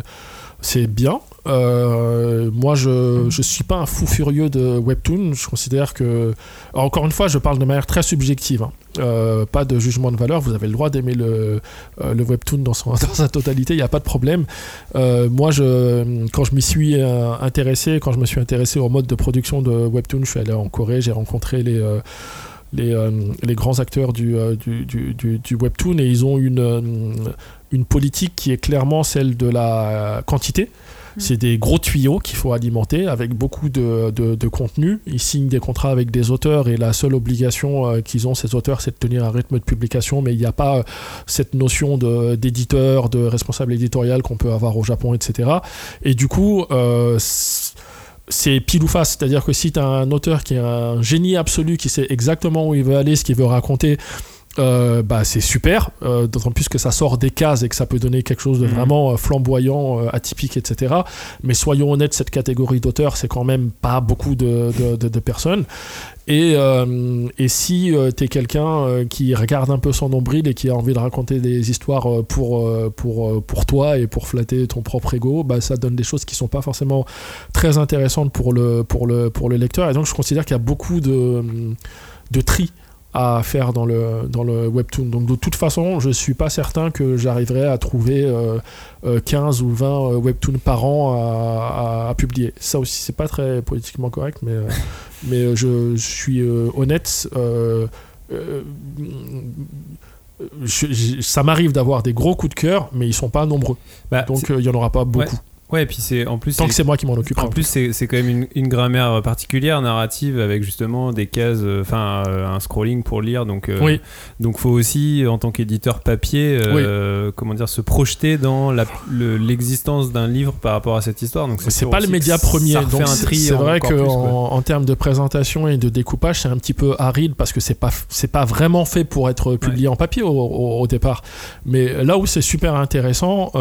c'est bien. Euh, moi, je je suis pas un fou furieux de webtoon. Je considère que, encore une fois, je parle de manière très subjective. hein. Euh, pas de jugement de valeur. Vous avez le droit d'aimer le, euh, le webtoon dans, son, (laughs) dans sa totalité. Il n'y a pas de problème. Moi, je, quand je m'y suis intéressé, quand je me suis intéressé au mode de production de webtoon, je suis allé en Corée. J'ai rencontré les les, les grands acteurs du, du, du, du- webtoon et ils ont une, une politique qui est clairement celle de la quantité. C'est des gros tuyaux qu'il faut alimenter avec beaucoup de, de, de contenu. Ils signent des contrats avec des auteurs et la seule obligation euh, qu'ils ont, ces auteurs, c'est de tenir un rythme de publication, mais il n'y a pas euh, cette notion de- d'éditeur, de, responsable éditorial qu'on peut avoir au Japon, etc. Et du coup, euh, c'est pile ou face. C'est-à-dire que si tu as un auteur qui est un génie absolu, qui sait exactement où il veut aller, ce qu'il veut raconter, euh, bah, c'est super, euh, d'autant plus que ça sort des cases et que ça peut donner quelque chose de Mhm. vraiment euh, flamboyant, atypique, etc. Mais soyons honnêtes, cette catégorie d'auteurs, c'est quand même pas beaucoup de, de- de- de personnes. Et, euh, et si tu es quelqu'un qui regarde un peu son nombril et qui a envie de raconter des histoires pour, pour, pour toi et pour flatter ton propre ego, bah, ça donne des choses qui sont pas forcément très intéressantes pour le, pour le, pour le lecteur. Et donc je considère qu'il y a beaucoup de, de tri à faire dans le, dans le webtoon. Donc de toute façon, je suis pas certain que j'arriverai à trouver euh, euh, 15 ou 20 euh, webtoons par an à, à- à publier. Ça aussi, c'est pas très politiquement correct, mais, euh, (laughs) mais euh, je, je suis euh, honnête. euh, euh, je- je- ça m'arrive d'avoir des gros coups de cœur, mais ils sont pas nombreux. Bah, Donc euh, il y en aura pas beaucoup. Ouais, et puis c'est en plus Tant que c'est moi qui m'en occupe. En plus, c'est c'est quand même une, une grammaire particulière, narrative, avec justement des cases, euh, enfin euh, un scrolling pour lire. Donc, euh, Oui. donc faut aussi, en tant qu'éditeur papier, euh, comment dire, se projeter dans le- l'existence d'un livre par rapport à cette histoire. Donc C'est pas le média premier, donc un c'est tri c'est vrai que plus, en, en termes de présentation et de découpage, c'est un petit peu aride parce que c'est pas c'est pas vraiment fait pour être publié en papier au, au- au départ. Mais là où c'est super intéressant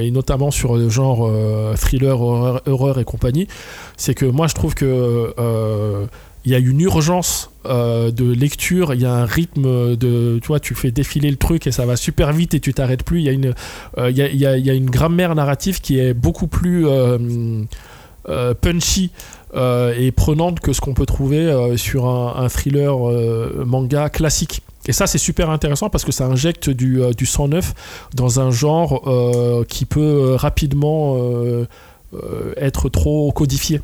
et notamment sur le genre euh, thriller, horreur, et compagnie, c'est que moi je trouve que euh, il y a une urgence euh, de lecture, il y a un rythme de, tu vois, tu fais défiler le truc et ça va super vite et tu t'arrêtes plus. Il y a une, y a- une grammaire narrative qui est beaucoup plus punchy et prenante que ce qu'on peut trouver sur un, thriller manga classique. Et ça, c'est super intéressant parce que ça injecte du, euh, sang neuf dans un genre euh, qui peut euh, rapidement être trop codifié.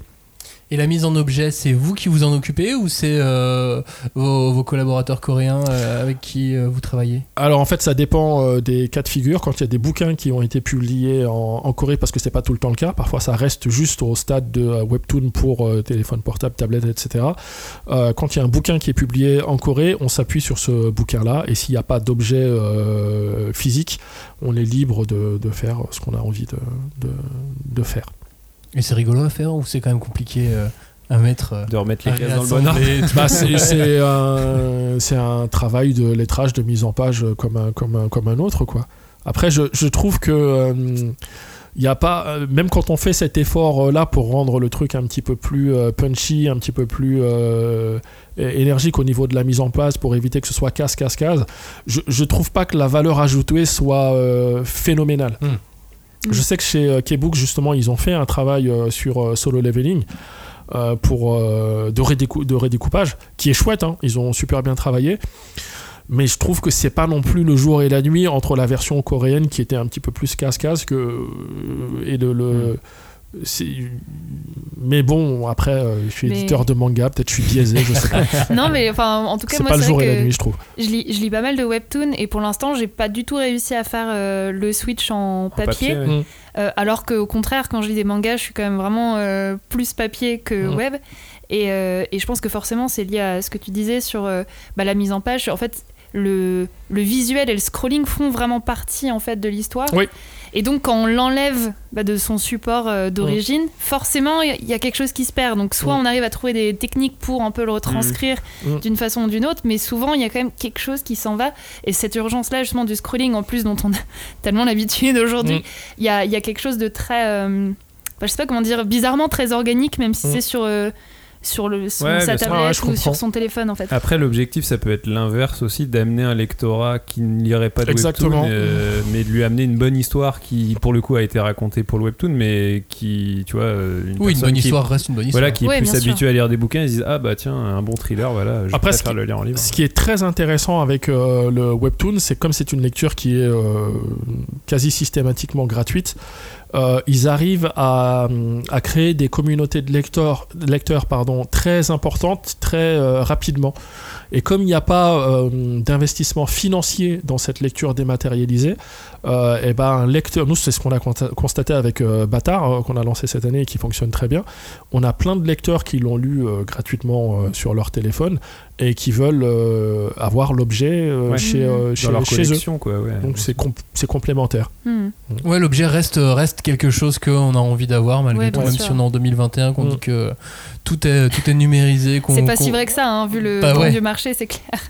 Et la mise en objet, c'est vous qui vous en occupez ou c'est euh, vos, collaborateurs coréens euh, avec qui euh, vous travaillez? Alors en fait, ça dépend des cas de figure. Quand il y a des bouquins qui ont été publiés en, Corée, parce que c'est pas tout le temps le cas, parfois ça reste juste au stade de webtoon pour téléphone portable, tablette, etc. Quand il y a un bouquin qui est publié en Corée, on s'appuie sur ce bouquin-là, et s'il n'y a pas d'objet physique, on est libre de, faire ce qu'on a envie de faire. Et c'est rigolo à faire ou c'est quand même compliqué euh, à mettre euh, De remettre les cases dans le bon ordre. (laughs) Bah, (laughs) c'est un, travail de lettrage, de mise en page comme un, comme un, comme un autre. Quoi. Après, je, je trouve que. euh, il y a pas, euh, même quand on fait cet effort euh, là pour rendre le truc un petit peu plus euh, punchy, un petit peu plus euh, énergique au niveau de la mise en place pour éviter que ce soit casse, casse, casse, je, je trouve pas que la valeur ajoutée soit euh, phénoménale. Mm. Je sais que chez euh, Kbook, justement, ils ont fait un travail euh, sur euh, solo leveling pour, de, redécou- de redécoupage qui est chouette, hein, ils ont super bien travaillé. Mais je trouve que c'est pas non plus le jour et la nuit entre la version coréenne qui était un petit peu plus casse-casse et le. le c'est- mais bon, après, euh, je suis Mais- éditeur de manga, peut-être je suis biaisé, je sais pas. (laughs) non, mais enfin, en tout cas, C'est moi, pas le c'est jour vrai et la nuit, je trouve. je lis, je lis pas mal de webtoons et pour l'instant, j'ai pas du tout réussi à faire euh, le switch en papier. papier, ouais. Mm. Euh, alors qu'au contraire, quand je lis des mangas, je suis quand même vraiment euh, plus papier que Mm. web. Et, euh, et je pense que forcément, c'est lié à ce que tu disais sur euh, bah, la mise en page. En fait, le, le visuel et le scrolling font vraiment partie en fait de l'histoire. Oui. Et donc, quand on l'enlève bah, de son support euh, d'origine, forcément, il y, a- quelque chose qui se perd. Donc, soit on arrive à trouver des techniques pour un peu le retranscrire Mm. d'une façon ou d'une autre, mais souvent, il y a quand même quelque chose qui s'en va. Et cette urgence-là, justement, du scrolling, en plus, dont on a (laughs) tellement l'habitude aujourd'hui, Mm. il y, a, il y a quelque chose de très. euh, bah, je sais pas comment dire, bizarrement très organique, même si c'est sur, euh, sur le, son- Ouais, sa tablette Ouais, je ou comprends. sur son téléphone, en fait. Après, l'objectif, ça peut être l'inverse aussi, d'amener un lectorat qui ne lirait pas de Exactement. webtoon, euh, mais de lui amener une bonne histoire qui, pour le coup, a été racontée pour le webtoon, mais qui, tu vois, euh, une Oui, une bonne qui- histoire reste une bonne histoire. Voilà, qui est Ouais, plus habitué à lire des bouquins, ils se disent ah bah tiens un bon thriller, voilà, je Après, ce préfère qui- le lire en livre. Ce qui est très intéressant avec euh, le webtoon, c'est comme c'est une lecture qui est euh, quasi systématiquement gratuite, euh, ils arrivent à, créer des communautés de lecteurs, lecteurs pardon, très importantes, très euh, rapidement. Et comme il n'y a pas euh, d'investissement financier dans cette lecture dématérialisée, euh, et ben un lecteur, nous c'est ce qu'on a consta- constaté avec euh, Bâtard, euh, qu'on a lancé cette année et qui fonctionne très bien. On a plein de lecteurs qui l'ont lu euh, gratuitement euh, sur leur téléphone et qui veulent euh, avoir l'objet euh, Ouais. chez, euh, chez, leur chez eux. collection quoi, ouais. Donc c'est com- c'est complémentaire. Hmm. Ouais, l'objet reste, reste quelque chose qu'on a envie d'avoir malgré Ouais, tout, même sûr. si on est en 2021, qu'on Mm. dit que tout est, tout est numérisé. qu'on- C'est pas qu'on- si vrai que ça, hein, vu le Bah ouais. du marché, c'est clair.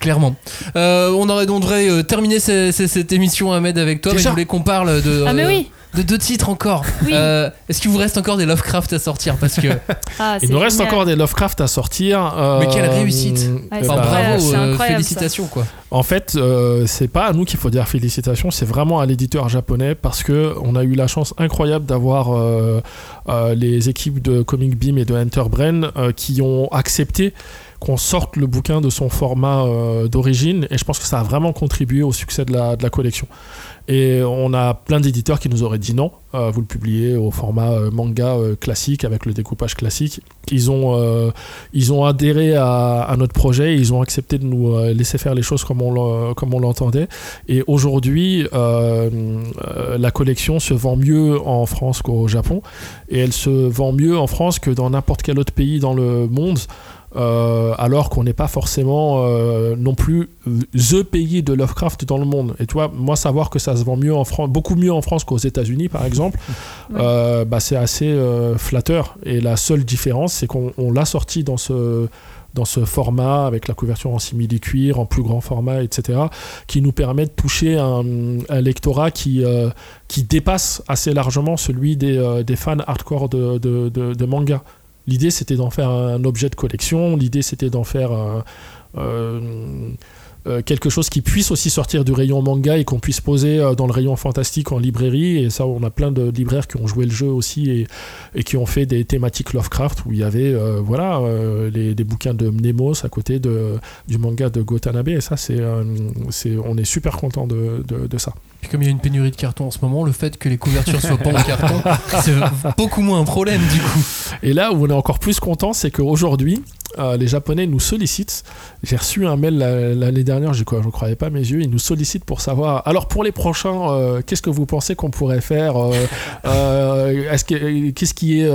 Clairement. Euh, on aurait donc devrait euh, terminer ce- ce- cette émission, Ahmed, avec toi. Mais je voulais qu'on parle de, Ah, mais euh, oui de deux titres encore. Oui. Euh, Est-ce qu'il vous reste encore des Lovecraft à sortir Parce que. (laughs) Ah, Il nous reste génial. encore des Lovecraft à sortir. euh, Mais quelle réussite. Ouais, eh c'est Enfin, incroyable, bravo, euh, félicitations quoi. En fait, euh, c'est pas à nous qu'il faut dire félicitations, c'est vraiment à l'éditeur japonais parce que on a eu la chance incroyable d'avoir euh, euh, les équipes de Comic Beam et de Enterbrain euh, qui ont accepté qu'on sorte le bouquin de son format euh, d'origine et je pense que ça a vraiment contribué au succès de la, de la collection. Et on a plein d'éditeurs qui nous auraient dit non, euh, vous le publiez au format euh, manga classique avec le découpage classique. Ils ont, ils ont adhéré à, à notre projet, ils ont accepté de nous laisser faire les choses comme on l'entendait. Et aujourd'hui, la collection se vend mieux en France qu'au Japon, et elle se vend mieux en France que dans n'importe quel autre pays dans le monde. Euh, alors qu'on n'est pas forcément euh, non plus the pays de Lovecraft dans le monde. Et tu vois, moi savoir que ça se vend mieux en France, beaucoup mieux en France qu'aux États-Unis par exemple, Ouais. euh, bah, c'est assez flatteur. Et la seule différence, c'est qu'on on l'a sorti dans ce dans ce format avec la couverture en simili-cuir, en plus grand format, etc., qui nous permet de toucher un, un lectorat qui, euh, qui dépasse assez largement celui des, euh, des fans hardcore de, de, de- de manga. L'idée, c'était d'en faire un objet de collection, l'idée, c'était d'en faire un- euh, euh, quelque chose qui puisse aussi sortir du rayon manga et qu'on puisse poser euh, dans le rayon fantastique en librairie. Et ça, on a plein de libraires qui ont joué le jeu aussi et, et qui ont fait des thématiques Lovecraft où il y avait euh, voilà, les, des bouquins de Mnemos à côté de, du manga de Gotanabe. Et ça, c'est, on est super content de, de, de ça. Puis comme il y a une pénurie de carton en ce moment, le fait que les couvertures soient pas en (laughs) carton, c'est beaucoup moins un problème du coup. Et là où on est encore plus content, c'est qu'aujourd'hui, euh, les Japonais nous sollicitent. J'ai reçu un mail la- l'année dernière, je ne croyais pas mes yeux. Ils nous sollicitent pour savoir. Alors pour les prochains, euh, qu'est-ce que vous pensez qu'on pourrait faire euh, est-ce que, Qu'est-ce qui est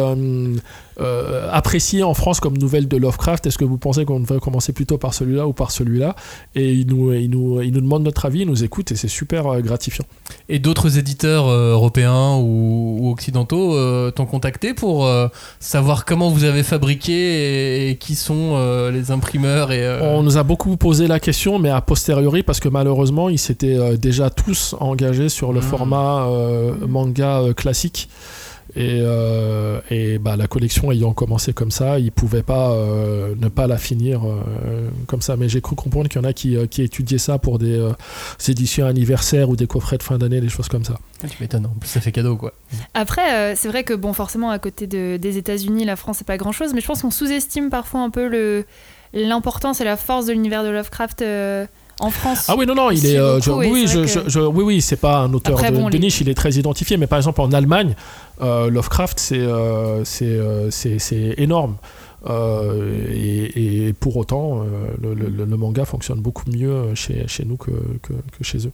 euh, apprécié en France comme nouvelle de Lovecraft Est-ce que vous pensez qu'on devrait commencer plutôt par celui-là ou par celui-là? Et ils nous, ils, nous, nous demandent notre avis, ils nous écoutent et c'est super euh, gratifiant. Et d'autres éditeurs euh, européens ou, ou occidentaux euh, t'ont contacté pour euh, savoir comment vous avez fabriqué et, et qui sont les imprimeurs et On nous a beaucoup posé la question, mais a posteriori, parce que malheureusement, ils s'étaient déjà tous engagés sur le Mhm. format manga classique. Et, euh, et bah, la collection ayant commencé comme ça, ils pouvaient pas euh, ne pas la finir euh, comme ça. Mais j'ai cru comprendre qu'il y en a qui, euh, qui étudiaient ça pour des euh, éditions anniversaires ou des coffrets de fin d'année, des choses comme ça. tu m'étonnes, en plus ça fait cadeau quoi. Après, euh, c'est vrai que, bon, forcément, à côté de- des États-Unis, la France, c'est pas grand-chose, mais je pense qu'on sous-estime parfois un peu le l'importance et la force de l'univers de Lovecraft euh, en France. Ah oui, non, non, il est. Je- et oui, je, je- que- oui, oui, c'est pas un auteur Après, de, bon, de niche, il est très identifié. Mais par exemple, en Allemagne, euh, Lovecraft, c'est euh, euh, énorme. Euh, et, et pour autant, euh, le, le- le manga fonctionne beaucoup mieux chez, chez nous que, que, que chez eux.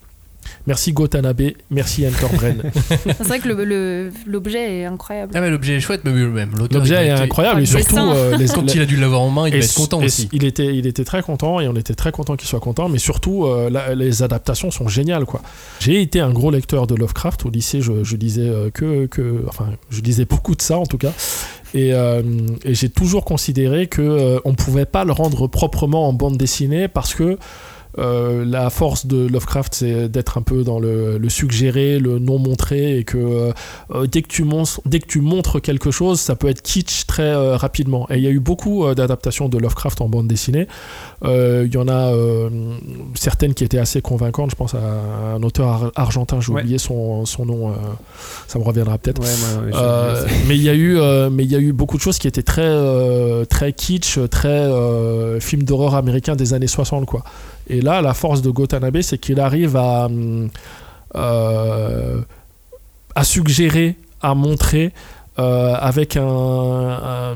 Merci Gotanabe, merci Enterbren. (laughs) C'est vrai que l'objet est incroyable. Ah, mais l'objet est chouette, mais oui, même l'auteur. il L'objet a est incroyable et le surtout euh, les, (laughs) Quand il a dû l'avoir en main, il être content et aussi. Il était, il était très content et on était très content qu'il soit content, mais surtout euh, la- les adaptations sont géniales quoi. J'ai été un gros lecteur de Lovecraft au lycée, je, je lisais euh, que, que, enfin, je lisais beaucoup de ça en tout cas. Et, euh, et j'ai toujours considéré que euh, on pouvait pas le rendre proprement en bande dessinée parce que euh, la force de Lovecraft, c'est d'être un peu dans le, suggéré, le non montré, et que euh, dès, que tu montres, quelque chose, ça peut être kitsch très euh, rapidement. Et il y a eu beaucoup d'adaptations de Lovecraft en bande dessinée. Euh, Il y en a euh, certaines qui étaient assez convaincantes. Je pense à un auteur ar- argentin, j'ai Ouais. oublié son, son nom, euh, ça me reviendra peut-être. Ouais, Euh, mais il y a eu euh, mais il y a eu beaucoup de choses qui étaient très euh, très kitsch très euh, film d'horreur américain des années 60 quoi et là la force de Gotanabe c'est qu'il arrive à euh, à suggérer à montrer euh, avec un,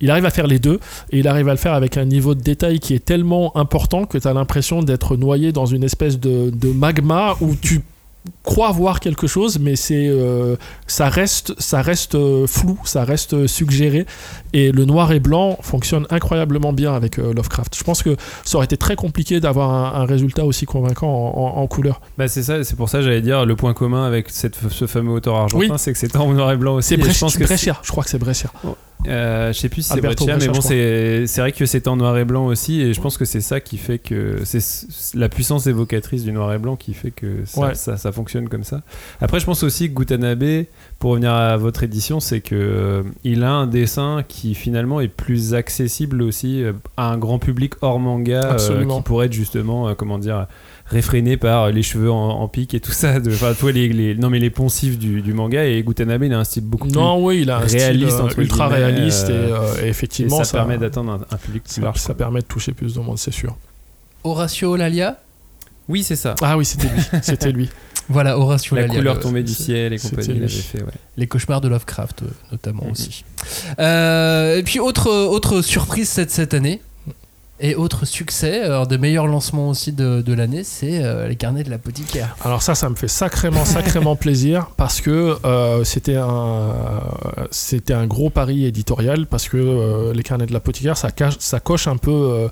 il arrive à faire les deux et il arrive à le faire avec un niveau de détail qui est tellement important que tu as l'impression d'être noyé dans une espèce de magma où tu crois voir quelque chose mais c'est euh, ça reste ça reste euh, flou ça reste euh, suggéré et le noir et blanc fonctionne incroyablement bien avec euh, Lovecraft je pense que ça aurait été très compliqué d'avoir un, un résultat aussi convaincant en, en- en couleur Bah c'est ça, c'est pour ça j'allais dire le point commun avec cette, ce fameux auteur argentin, Oui. c'est que c'était en noir et blanc aussi. c'est et je Brech- pense que Brescia je crois que c'est Brescia Euh, je sais plus si c'est Breccia, mais bon, c'est vrai que c'est en noir et blanc aussi, et je pense que c'est ça qui fait que c'est la puissance évocatrice du noir et blanc qui fait que ça, Ouais. ça, ça fonctionne comme ça. Après, je pense aussi que Gutanabe, pour revenir à votre édition, c'est que euh, il a un dessin qui finalement est plus accessible aussi euh, à un grand public hors manga, euh, qui pourrait être justement, euh, comment dire réfréné par les cheveux en, en pique et tout ça de enfin toi les, les- non mais les poncifs du, du manga et Gutanabe il a un style beaucoup plus non oui il a un réaliste, style euh, entre ultra guillemets, réaliste euh, et, euh, et et effectivement ça, permet d'atteindre un, un public plus ça, large. ça quoi. permet de toucher plus de monde c'est sûr Horatio Lalia Oui, c'est ça. ah oui c'était lui (laughs) c'était lui Voilà, Horatio La Lalia. couleur le- tombée du ciel et compagnie, il lui. avait fait, ouais. Les cauchemars de Lovecraft, euh, notamment Mhm. aussi. Euh, et puis, autre, autre surprise cette, cette année, et autre succès, alors des meilleurs lancements aussi de, de l'année, c'est euh, les carnets de l'apothicaire. Alors ça, ça me fait sacrément, sacrément (laughs) plaisir parce que euh, c'était un, c'était un gros pari éditorial parce que euh, les carnets de l'apothicaire, ça, cache- ça coche un peu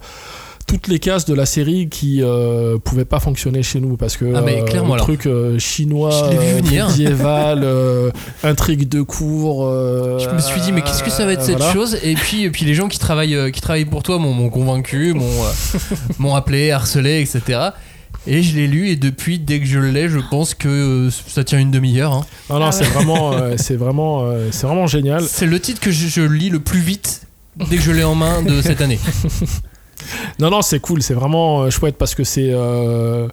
toutes les cases de la série qui euh, pouvaient pas fonctionner chez nous parce que Ah, mais euh, le truc euh, chinois, euh, médiéval, euh, intrigue de cour. euh, Je me suis dit, mais qu'est-ce que ça va être cette voilà. chose et puis, et puis les gens qui travaillent, euh, qui travaillent pour toi m'ont convaincu, m'ont (laughs) m'ont appelé, harcelé, etc. Et je l'ai lu et depuis, dès que je l'ai, je pense que euh, ça tient une demi-heure. hein. Non, non, Ah c'est vraiment, euh, c'est vraiment, euh, c'est vraiment génial. C'est le titre que je, je lis le plus vite dès que je l'ai en main de cette année. (laughs) Non, non, c'est cool, c'est vraiment euh, chouette parce que c'est euh,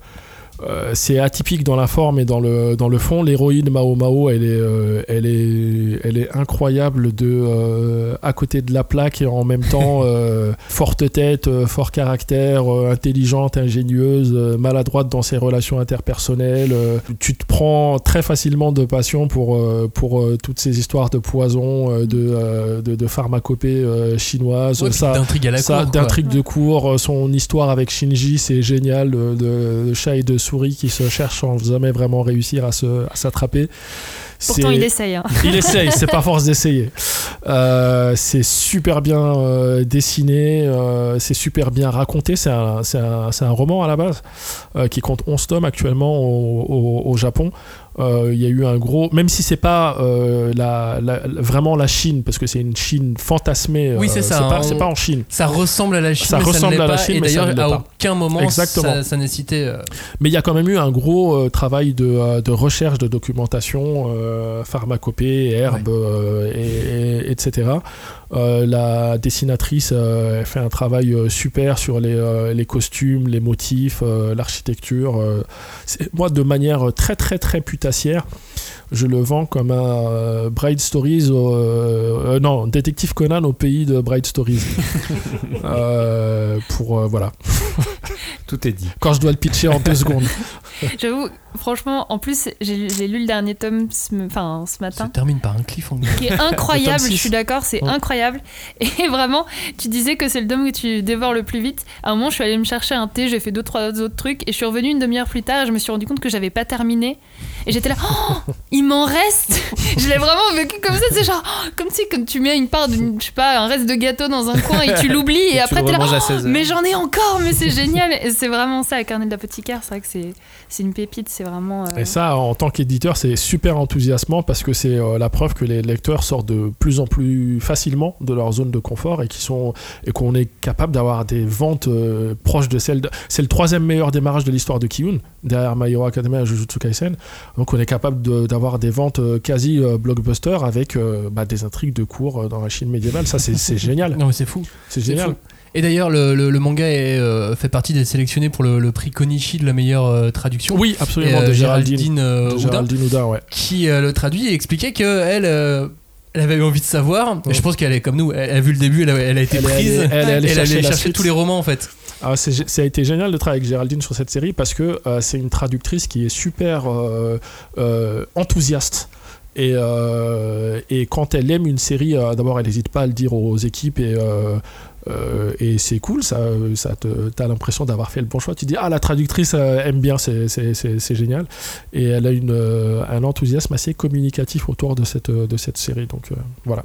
euh, c'est atypique dans la forme et dans le, dans le fond. L'héroïne Mao Mao, elle est, euh, elle est, elle est incroyable de euh, à côté de la plaque et en même temps (laughs) euh, forte tête, fort caractère, euh, intelligente, ingénieuse, euh, maladroite dans ses relations interpersonnelles. euh, tu te prends très facilement de passion pour, euh, pour toutes ces histoires de poison, euh, de, euh, de, de pharmacopée euh, chinoise. Ouais, ça, d'intrigue à la ça, cour. d'intrigue de cours, son histoire avec Shinji, c'est génial, de, de chat et de souris qui se cherchent sans jamais vraiment réussir à s'attraper. Pourtant, il essaye. hein. il essaye, c'est pas (laughs) force d'essayer. Euh, c'est super bien euh, dessiné, euh, c'est super bien raconté. C'est un, c'est un- c'est un roman à la base qui compte 11 tomes actuellement au, au- au Japon. Euh, Il y a eu un gros, même si c'est pas euh, la, la- vraiment la Chine, parce que c'est une Chine fantasmée. Oui, euh, c'est ça, C'est pas, on- c'est pas en Chine. Ça ressemble à la Chine, Ça mais ressemble ça ne à la pas. Chine, et mais ça d'ailleurs, ne à pas. aucun moment, Exactement. ça, ça nécessitait. euh, Mais il y a quand même eu un gros travail de, de recherche, de documentation, pharmacopée, herbes, et, et- etc. Euh, la dessinatrice euh, elle fait un travail euh, super sur les, les costumes, les motifs, l'architecture. C'est- moi, de manière très très très putassière, je le vends comme un euh, Bright Stories, au- euh, euh, non, Détective Conan au pays de Bright Stories. (laughs) Euh, pour euh, voilà. Tout est dit. Quand je dois le pitcher en deux secondes. (laughs) J'avoue, franchement, en plus, j'ai lu le dernier tome ce, enfin, ce Ça matin. termine par un cliffhanger. Qui est (laughs) incroyable, je suis d'accord, c'est Ouais. incroyable. Et vraiment, tu disais que c'est le tome que tu dévores le plus vite. À un moment, je suis allée me chercher un thé, j'ai fait deux, trois autres trucs, et je suis revenue une demi-heure plus tard, et je me suis rendu compte que j'avais pas terminé. Et j'étais là, oh, il m'en reste (laughs) Je l'ai vraiment vécu comme ça, c'est genre, oh, comme si comme tu mets une part d'une, je sais pas, un reste de gâteau dans un coin et tu (laughs) l'oublies, et, tu après t'es là, oh, 16 heures. mais j'en ai encore, mais c'est génial Et c'est vraiment ça, Carnet de l'apothicaire, c'est vrai que c'est, c'est une pépite, c'est vraiment... euh, Et ça, en tant qu'éditeur, c'est super enthousiasmant parce que c'est euh, la preuve que les lecteurs sortent de plus en plus facilement de leur zone de confort et qui sont et qu'on est capable d'avoir des ventes euh, proches de celles. De... C'est le troisième meilleur démarrage de l'histoire de Kiyun derrière My Hero Academia et Jujutsu Kaisen. Donc on est capable de- des ventes euh, quasi euh, blockbuster avec euh, bah, des intrigues de cours dans la Chine médiévale. Ça, c'est génial. (laughs) Non mais c'est fou. C'est génial. fou. Et d'ailleurs, le, le- le manga est, euh, fait partie des sélectionnés pour le, le prix Konichi de la meilleure euh, traduction. Oui, Et, absolument. euh, de Géraldine. de ouais. qui le traduit et expliquait que elle, elle avait eu envie de savoir. Ouais. je pense qu'elle est comme nous. Elle, a vu le début, elle a, elle a été Elle prise. elle est allée et elle chercher allait la chercher tous les romans en fait. Ah, ça a été génial de travailler avec Géraldine sur cette série parce que euh, c'est une traductrice qui est super euh, euh, enthousiaste. Et, et quand elle aime une série, d'abord elle n'hésite pas à le dire aux équipes et, et c'est cool, ça, ça te, t'as l'impression d'avoir fait le bon choix. Tu dis ah la traductrice aime bien, c'est, c'est, c'est, c'est génial. Et elle a une, un enthousiasme assez communicatif autour de cette, de cette série. Donc voilà.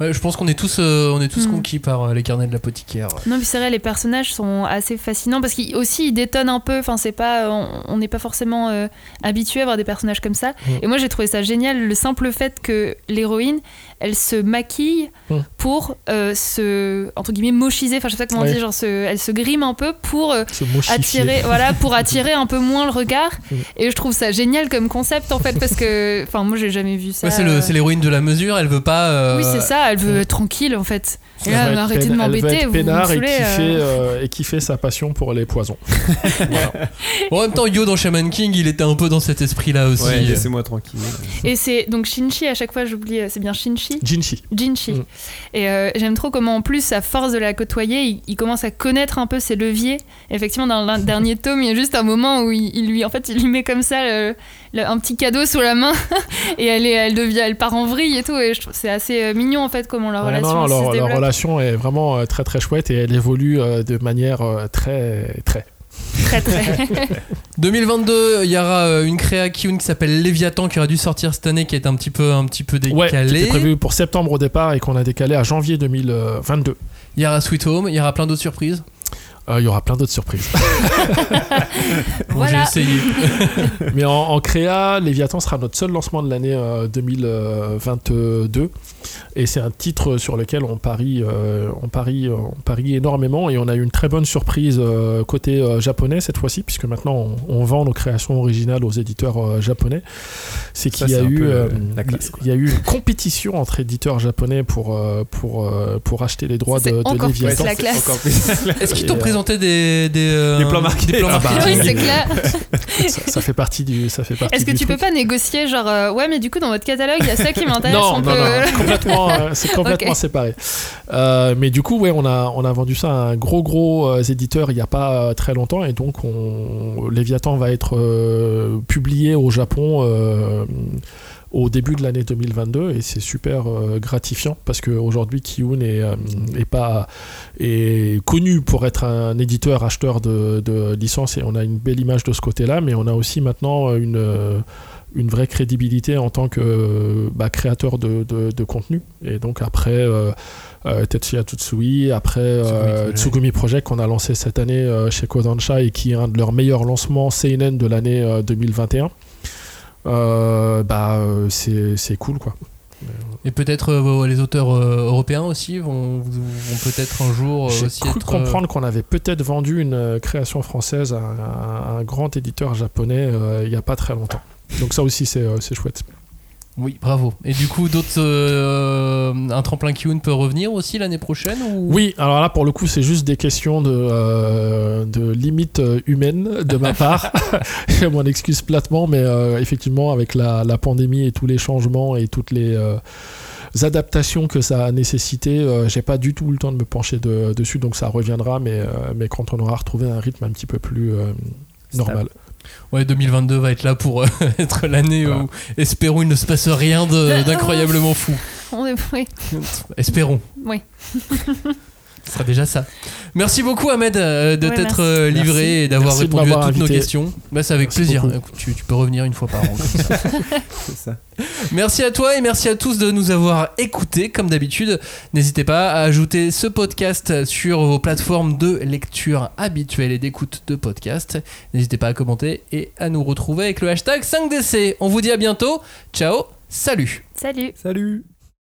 Ouais, je pense qu'on est tous, euh, on est tous Mm. conquis par euh, les carnets de l'apothicaire. Non, puis c'est vrai, les personnages sont assez fascinants parce qu'ils aussi ils détonnent un peu. Enfin, c'est pas, on- on n'est pas forcément euh, habitué à voir des personnages comme ça. Mm. Et moi, j'ai trouvé ça génial le simple fait que l'héroïne, elle se maquille Mm. pour euh, se entre guillemets mochiser. Enfin, je sais pas comment Ouais. on dit, genre se- elle se grime un peu pour euh, attirer, voilà, pour attirer un peu moins le regard. Mm. Et je trouve ça génial comme concept en fait parce que, (laughs) enfin, moi, j'ai jamais vu ça. Ouais, c'est euh, l'héroïne de la mesure. Elle veut pas. euh, Oui, c'est ça. Elle veut être tranquille en fait. Et Elle là, être arrêtez de elle m'embêter. Vous vous et kiffer, euh. euh, et kiffer sa passion pour les poisons. (laughs) Voilà. Bon, en même temps, Yo dans Shaman King, il était un peu dans cet esprit-là aussi. Ouais, laissez-moi tranquille. Et c'est donc Shinchi, à chaque fois j'oublie, c'est bien Shinchi Jinchi. Jinchi. Mm. Et euh, j'aime trop comment en plus, à force de la côtoyer, il, il commence à connaître un peu ses leviers. Effectivement, dans le dernier tome, il y a juste un moment où il, il lui, en fait, il lui met comme ça le- le- un petit cadeau sous la main (laughs) et elle, est, elle devient, elle part en vrille et tout. Et je trouve c'est assez euh, mignon en fait comment leur Ouais, relation non, non, se leur, leur développe. relation est vraiment euh, très très chouette et elle évolue de manière très très. Très très. (laughs) 2022, il y aura euh, une créa Kyun qui s'appelle Léviathan qui aurait dû sortir cette année, qui est un petit peu, un petit peu Ouais, qui décalé. était prévu pour septembre au départ et qu'on a décalé à janvier 2022. Il y aura Sweet Home, il y aura plein d'autres surprises. Euh, Il y aura plein d'autres surprises. (laughs) Voilà. J'ai essayé. (laughs) Mais en, en créa, Léviathan sera notre seul lancement de l'année euh, 2022. Et c'est un titre sur lequel on parie, euh, on, parie, euh, on parie énormément. Et on a eu une très bonne surprise euh, côté euh, japonais cette fois-ci, puisque maintenant on, on vend nos créations originales aux éditeurs euh, japonais. C'est qu'il y a eu, peu, euh, euh, la classe, quoi. il y a eu une compétition entre éditeurs japonais pour, euh, pour, euh, pour acheter les droits de, de encore plus Léviathan. la classe. Est-ce qu'ils t'ont présenté des, des, euh, Des plans marqués. des plans Ah bah, oui, c'est clair. (laughs) ça, ça fait partie du, ça fait partie Est-ce que tu truc. peux pas négocier genre euh, ouais mais du coup dans votre catalogue il y a ça qui m'intéresse Non, on non, peut- non, c'est complètement, euh, c'est (laughs) complètement séparé. Euh, mais du coup, ouais, on a, on a vendu ça à un gros, gros euh, éditeur il n'y a pas euh, très longtemps, et donc on, Léviathan va être euh, publié au Japon. Euh, au début de l'année 2022 et c'est super euh, gratifiant parce qu'aujourd'hui Kiyun est, euh, est pas est connu pour être un éditeur acheteur de, de licences et on a une belle image de ce côté-là mais on a aussi maintenant une euh, une vraie crédibilité en tant que bah, créateur de, de, de contenu. Et donc après euh, euh, Tetsuya Tsutsui, après euh. Tsugumi Project qu'on a lancé cette année euh, chez Kodansha et qui est un de leurs meilleurs lancements seinen de l'année euh, 2021. Euh, bah euh, c'est c'est cool quoi. Et peut-être euh, les auteurs euh, européens aussi vont, vont peut-être un jour euh, aussi cru être. comprendre qu'on avait peut-être vendu une création française à, un- à un grand éditeur japonais il n'y a pas très longtemps. Donc ça aussi c'est c'est chouette. Oui, bravo. Et du coup, d'autres. euh, un tremplin Kyun peut revenir aussi l'année prochaine ou... Oui, alors là pour le coup c'est juste des questions de, euh, de limite euh, humaine de ma part. (laughs) (laughs) Je m'en excuse platement, mais euh, effectivement avec la, la pandémie et tous les changements et toutes les... adaptations que ça a nécessité, euh, j'ai pas du tout le temps de me pencher de- dessus, donc ça reviendra, mais, euh, mais quand on aura retrouvé un rythme un petit peu plus euh, normal. Ouais, 2022 va être là pour euh, (laughs) être l'année où, espérons, il ne se passe rien (laughs) d'incroyablement fou. On est... Oui. Espérons. Oui. (laughs) Ce sera déjà ça. Merci beaucoup Ahmed euh, de Ouais, t'être merci. euh, livré Merci. et d'avoir répondu à toutes nos questions. Bah, c'est avec Merci plaisir. Écoute, Tu, tu peux revenir une fois par an. comme ça. (laughs) C'est ça. Merci à toi et merci à tous de nous avoir écoutés comme d'habitude. N'hésitez pas à ajouter ce podcast sur vos plateformes de lecture habituelles et d'écoute de podcast. N'hésitez pas à commenter et à nous retrouver avec le hashtag 5DC. On vous dit à bientôt. Ciao, salut Salut Salut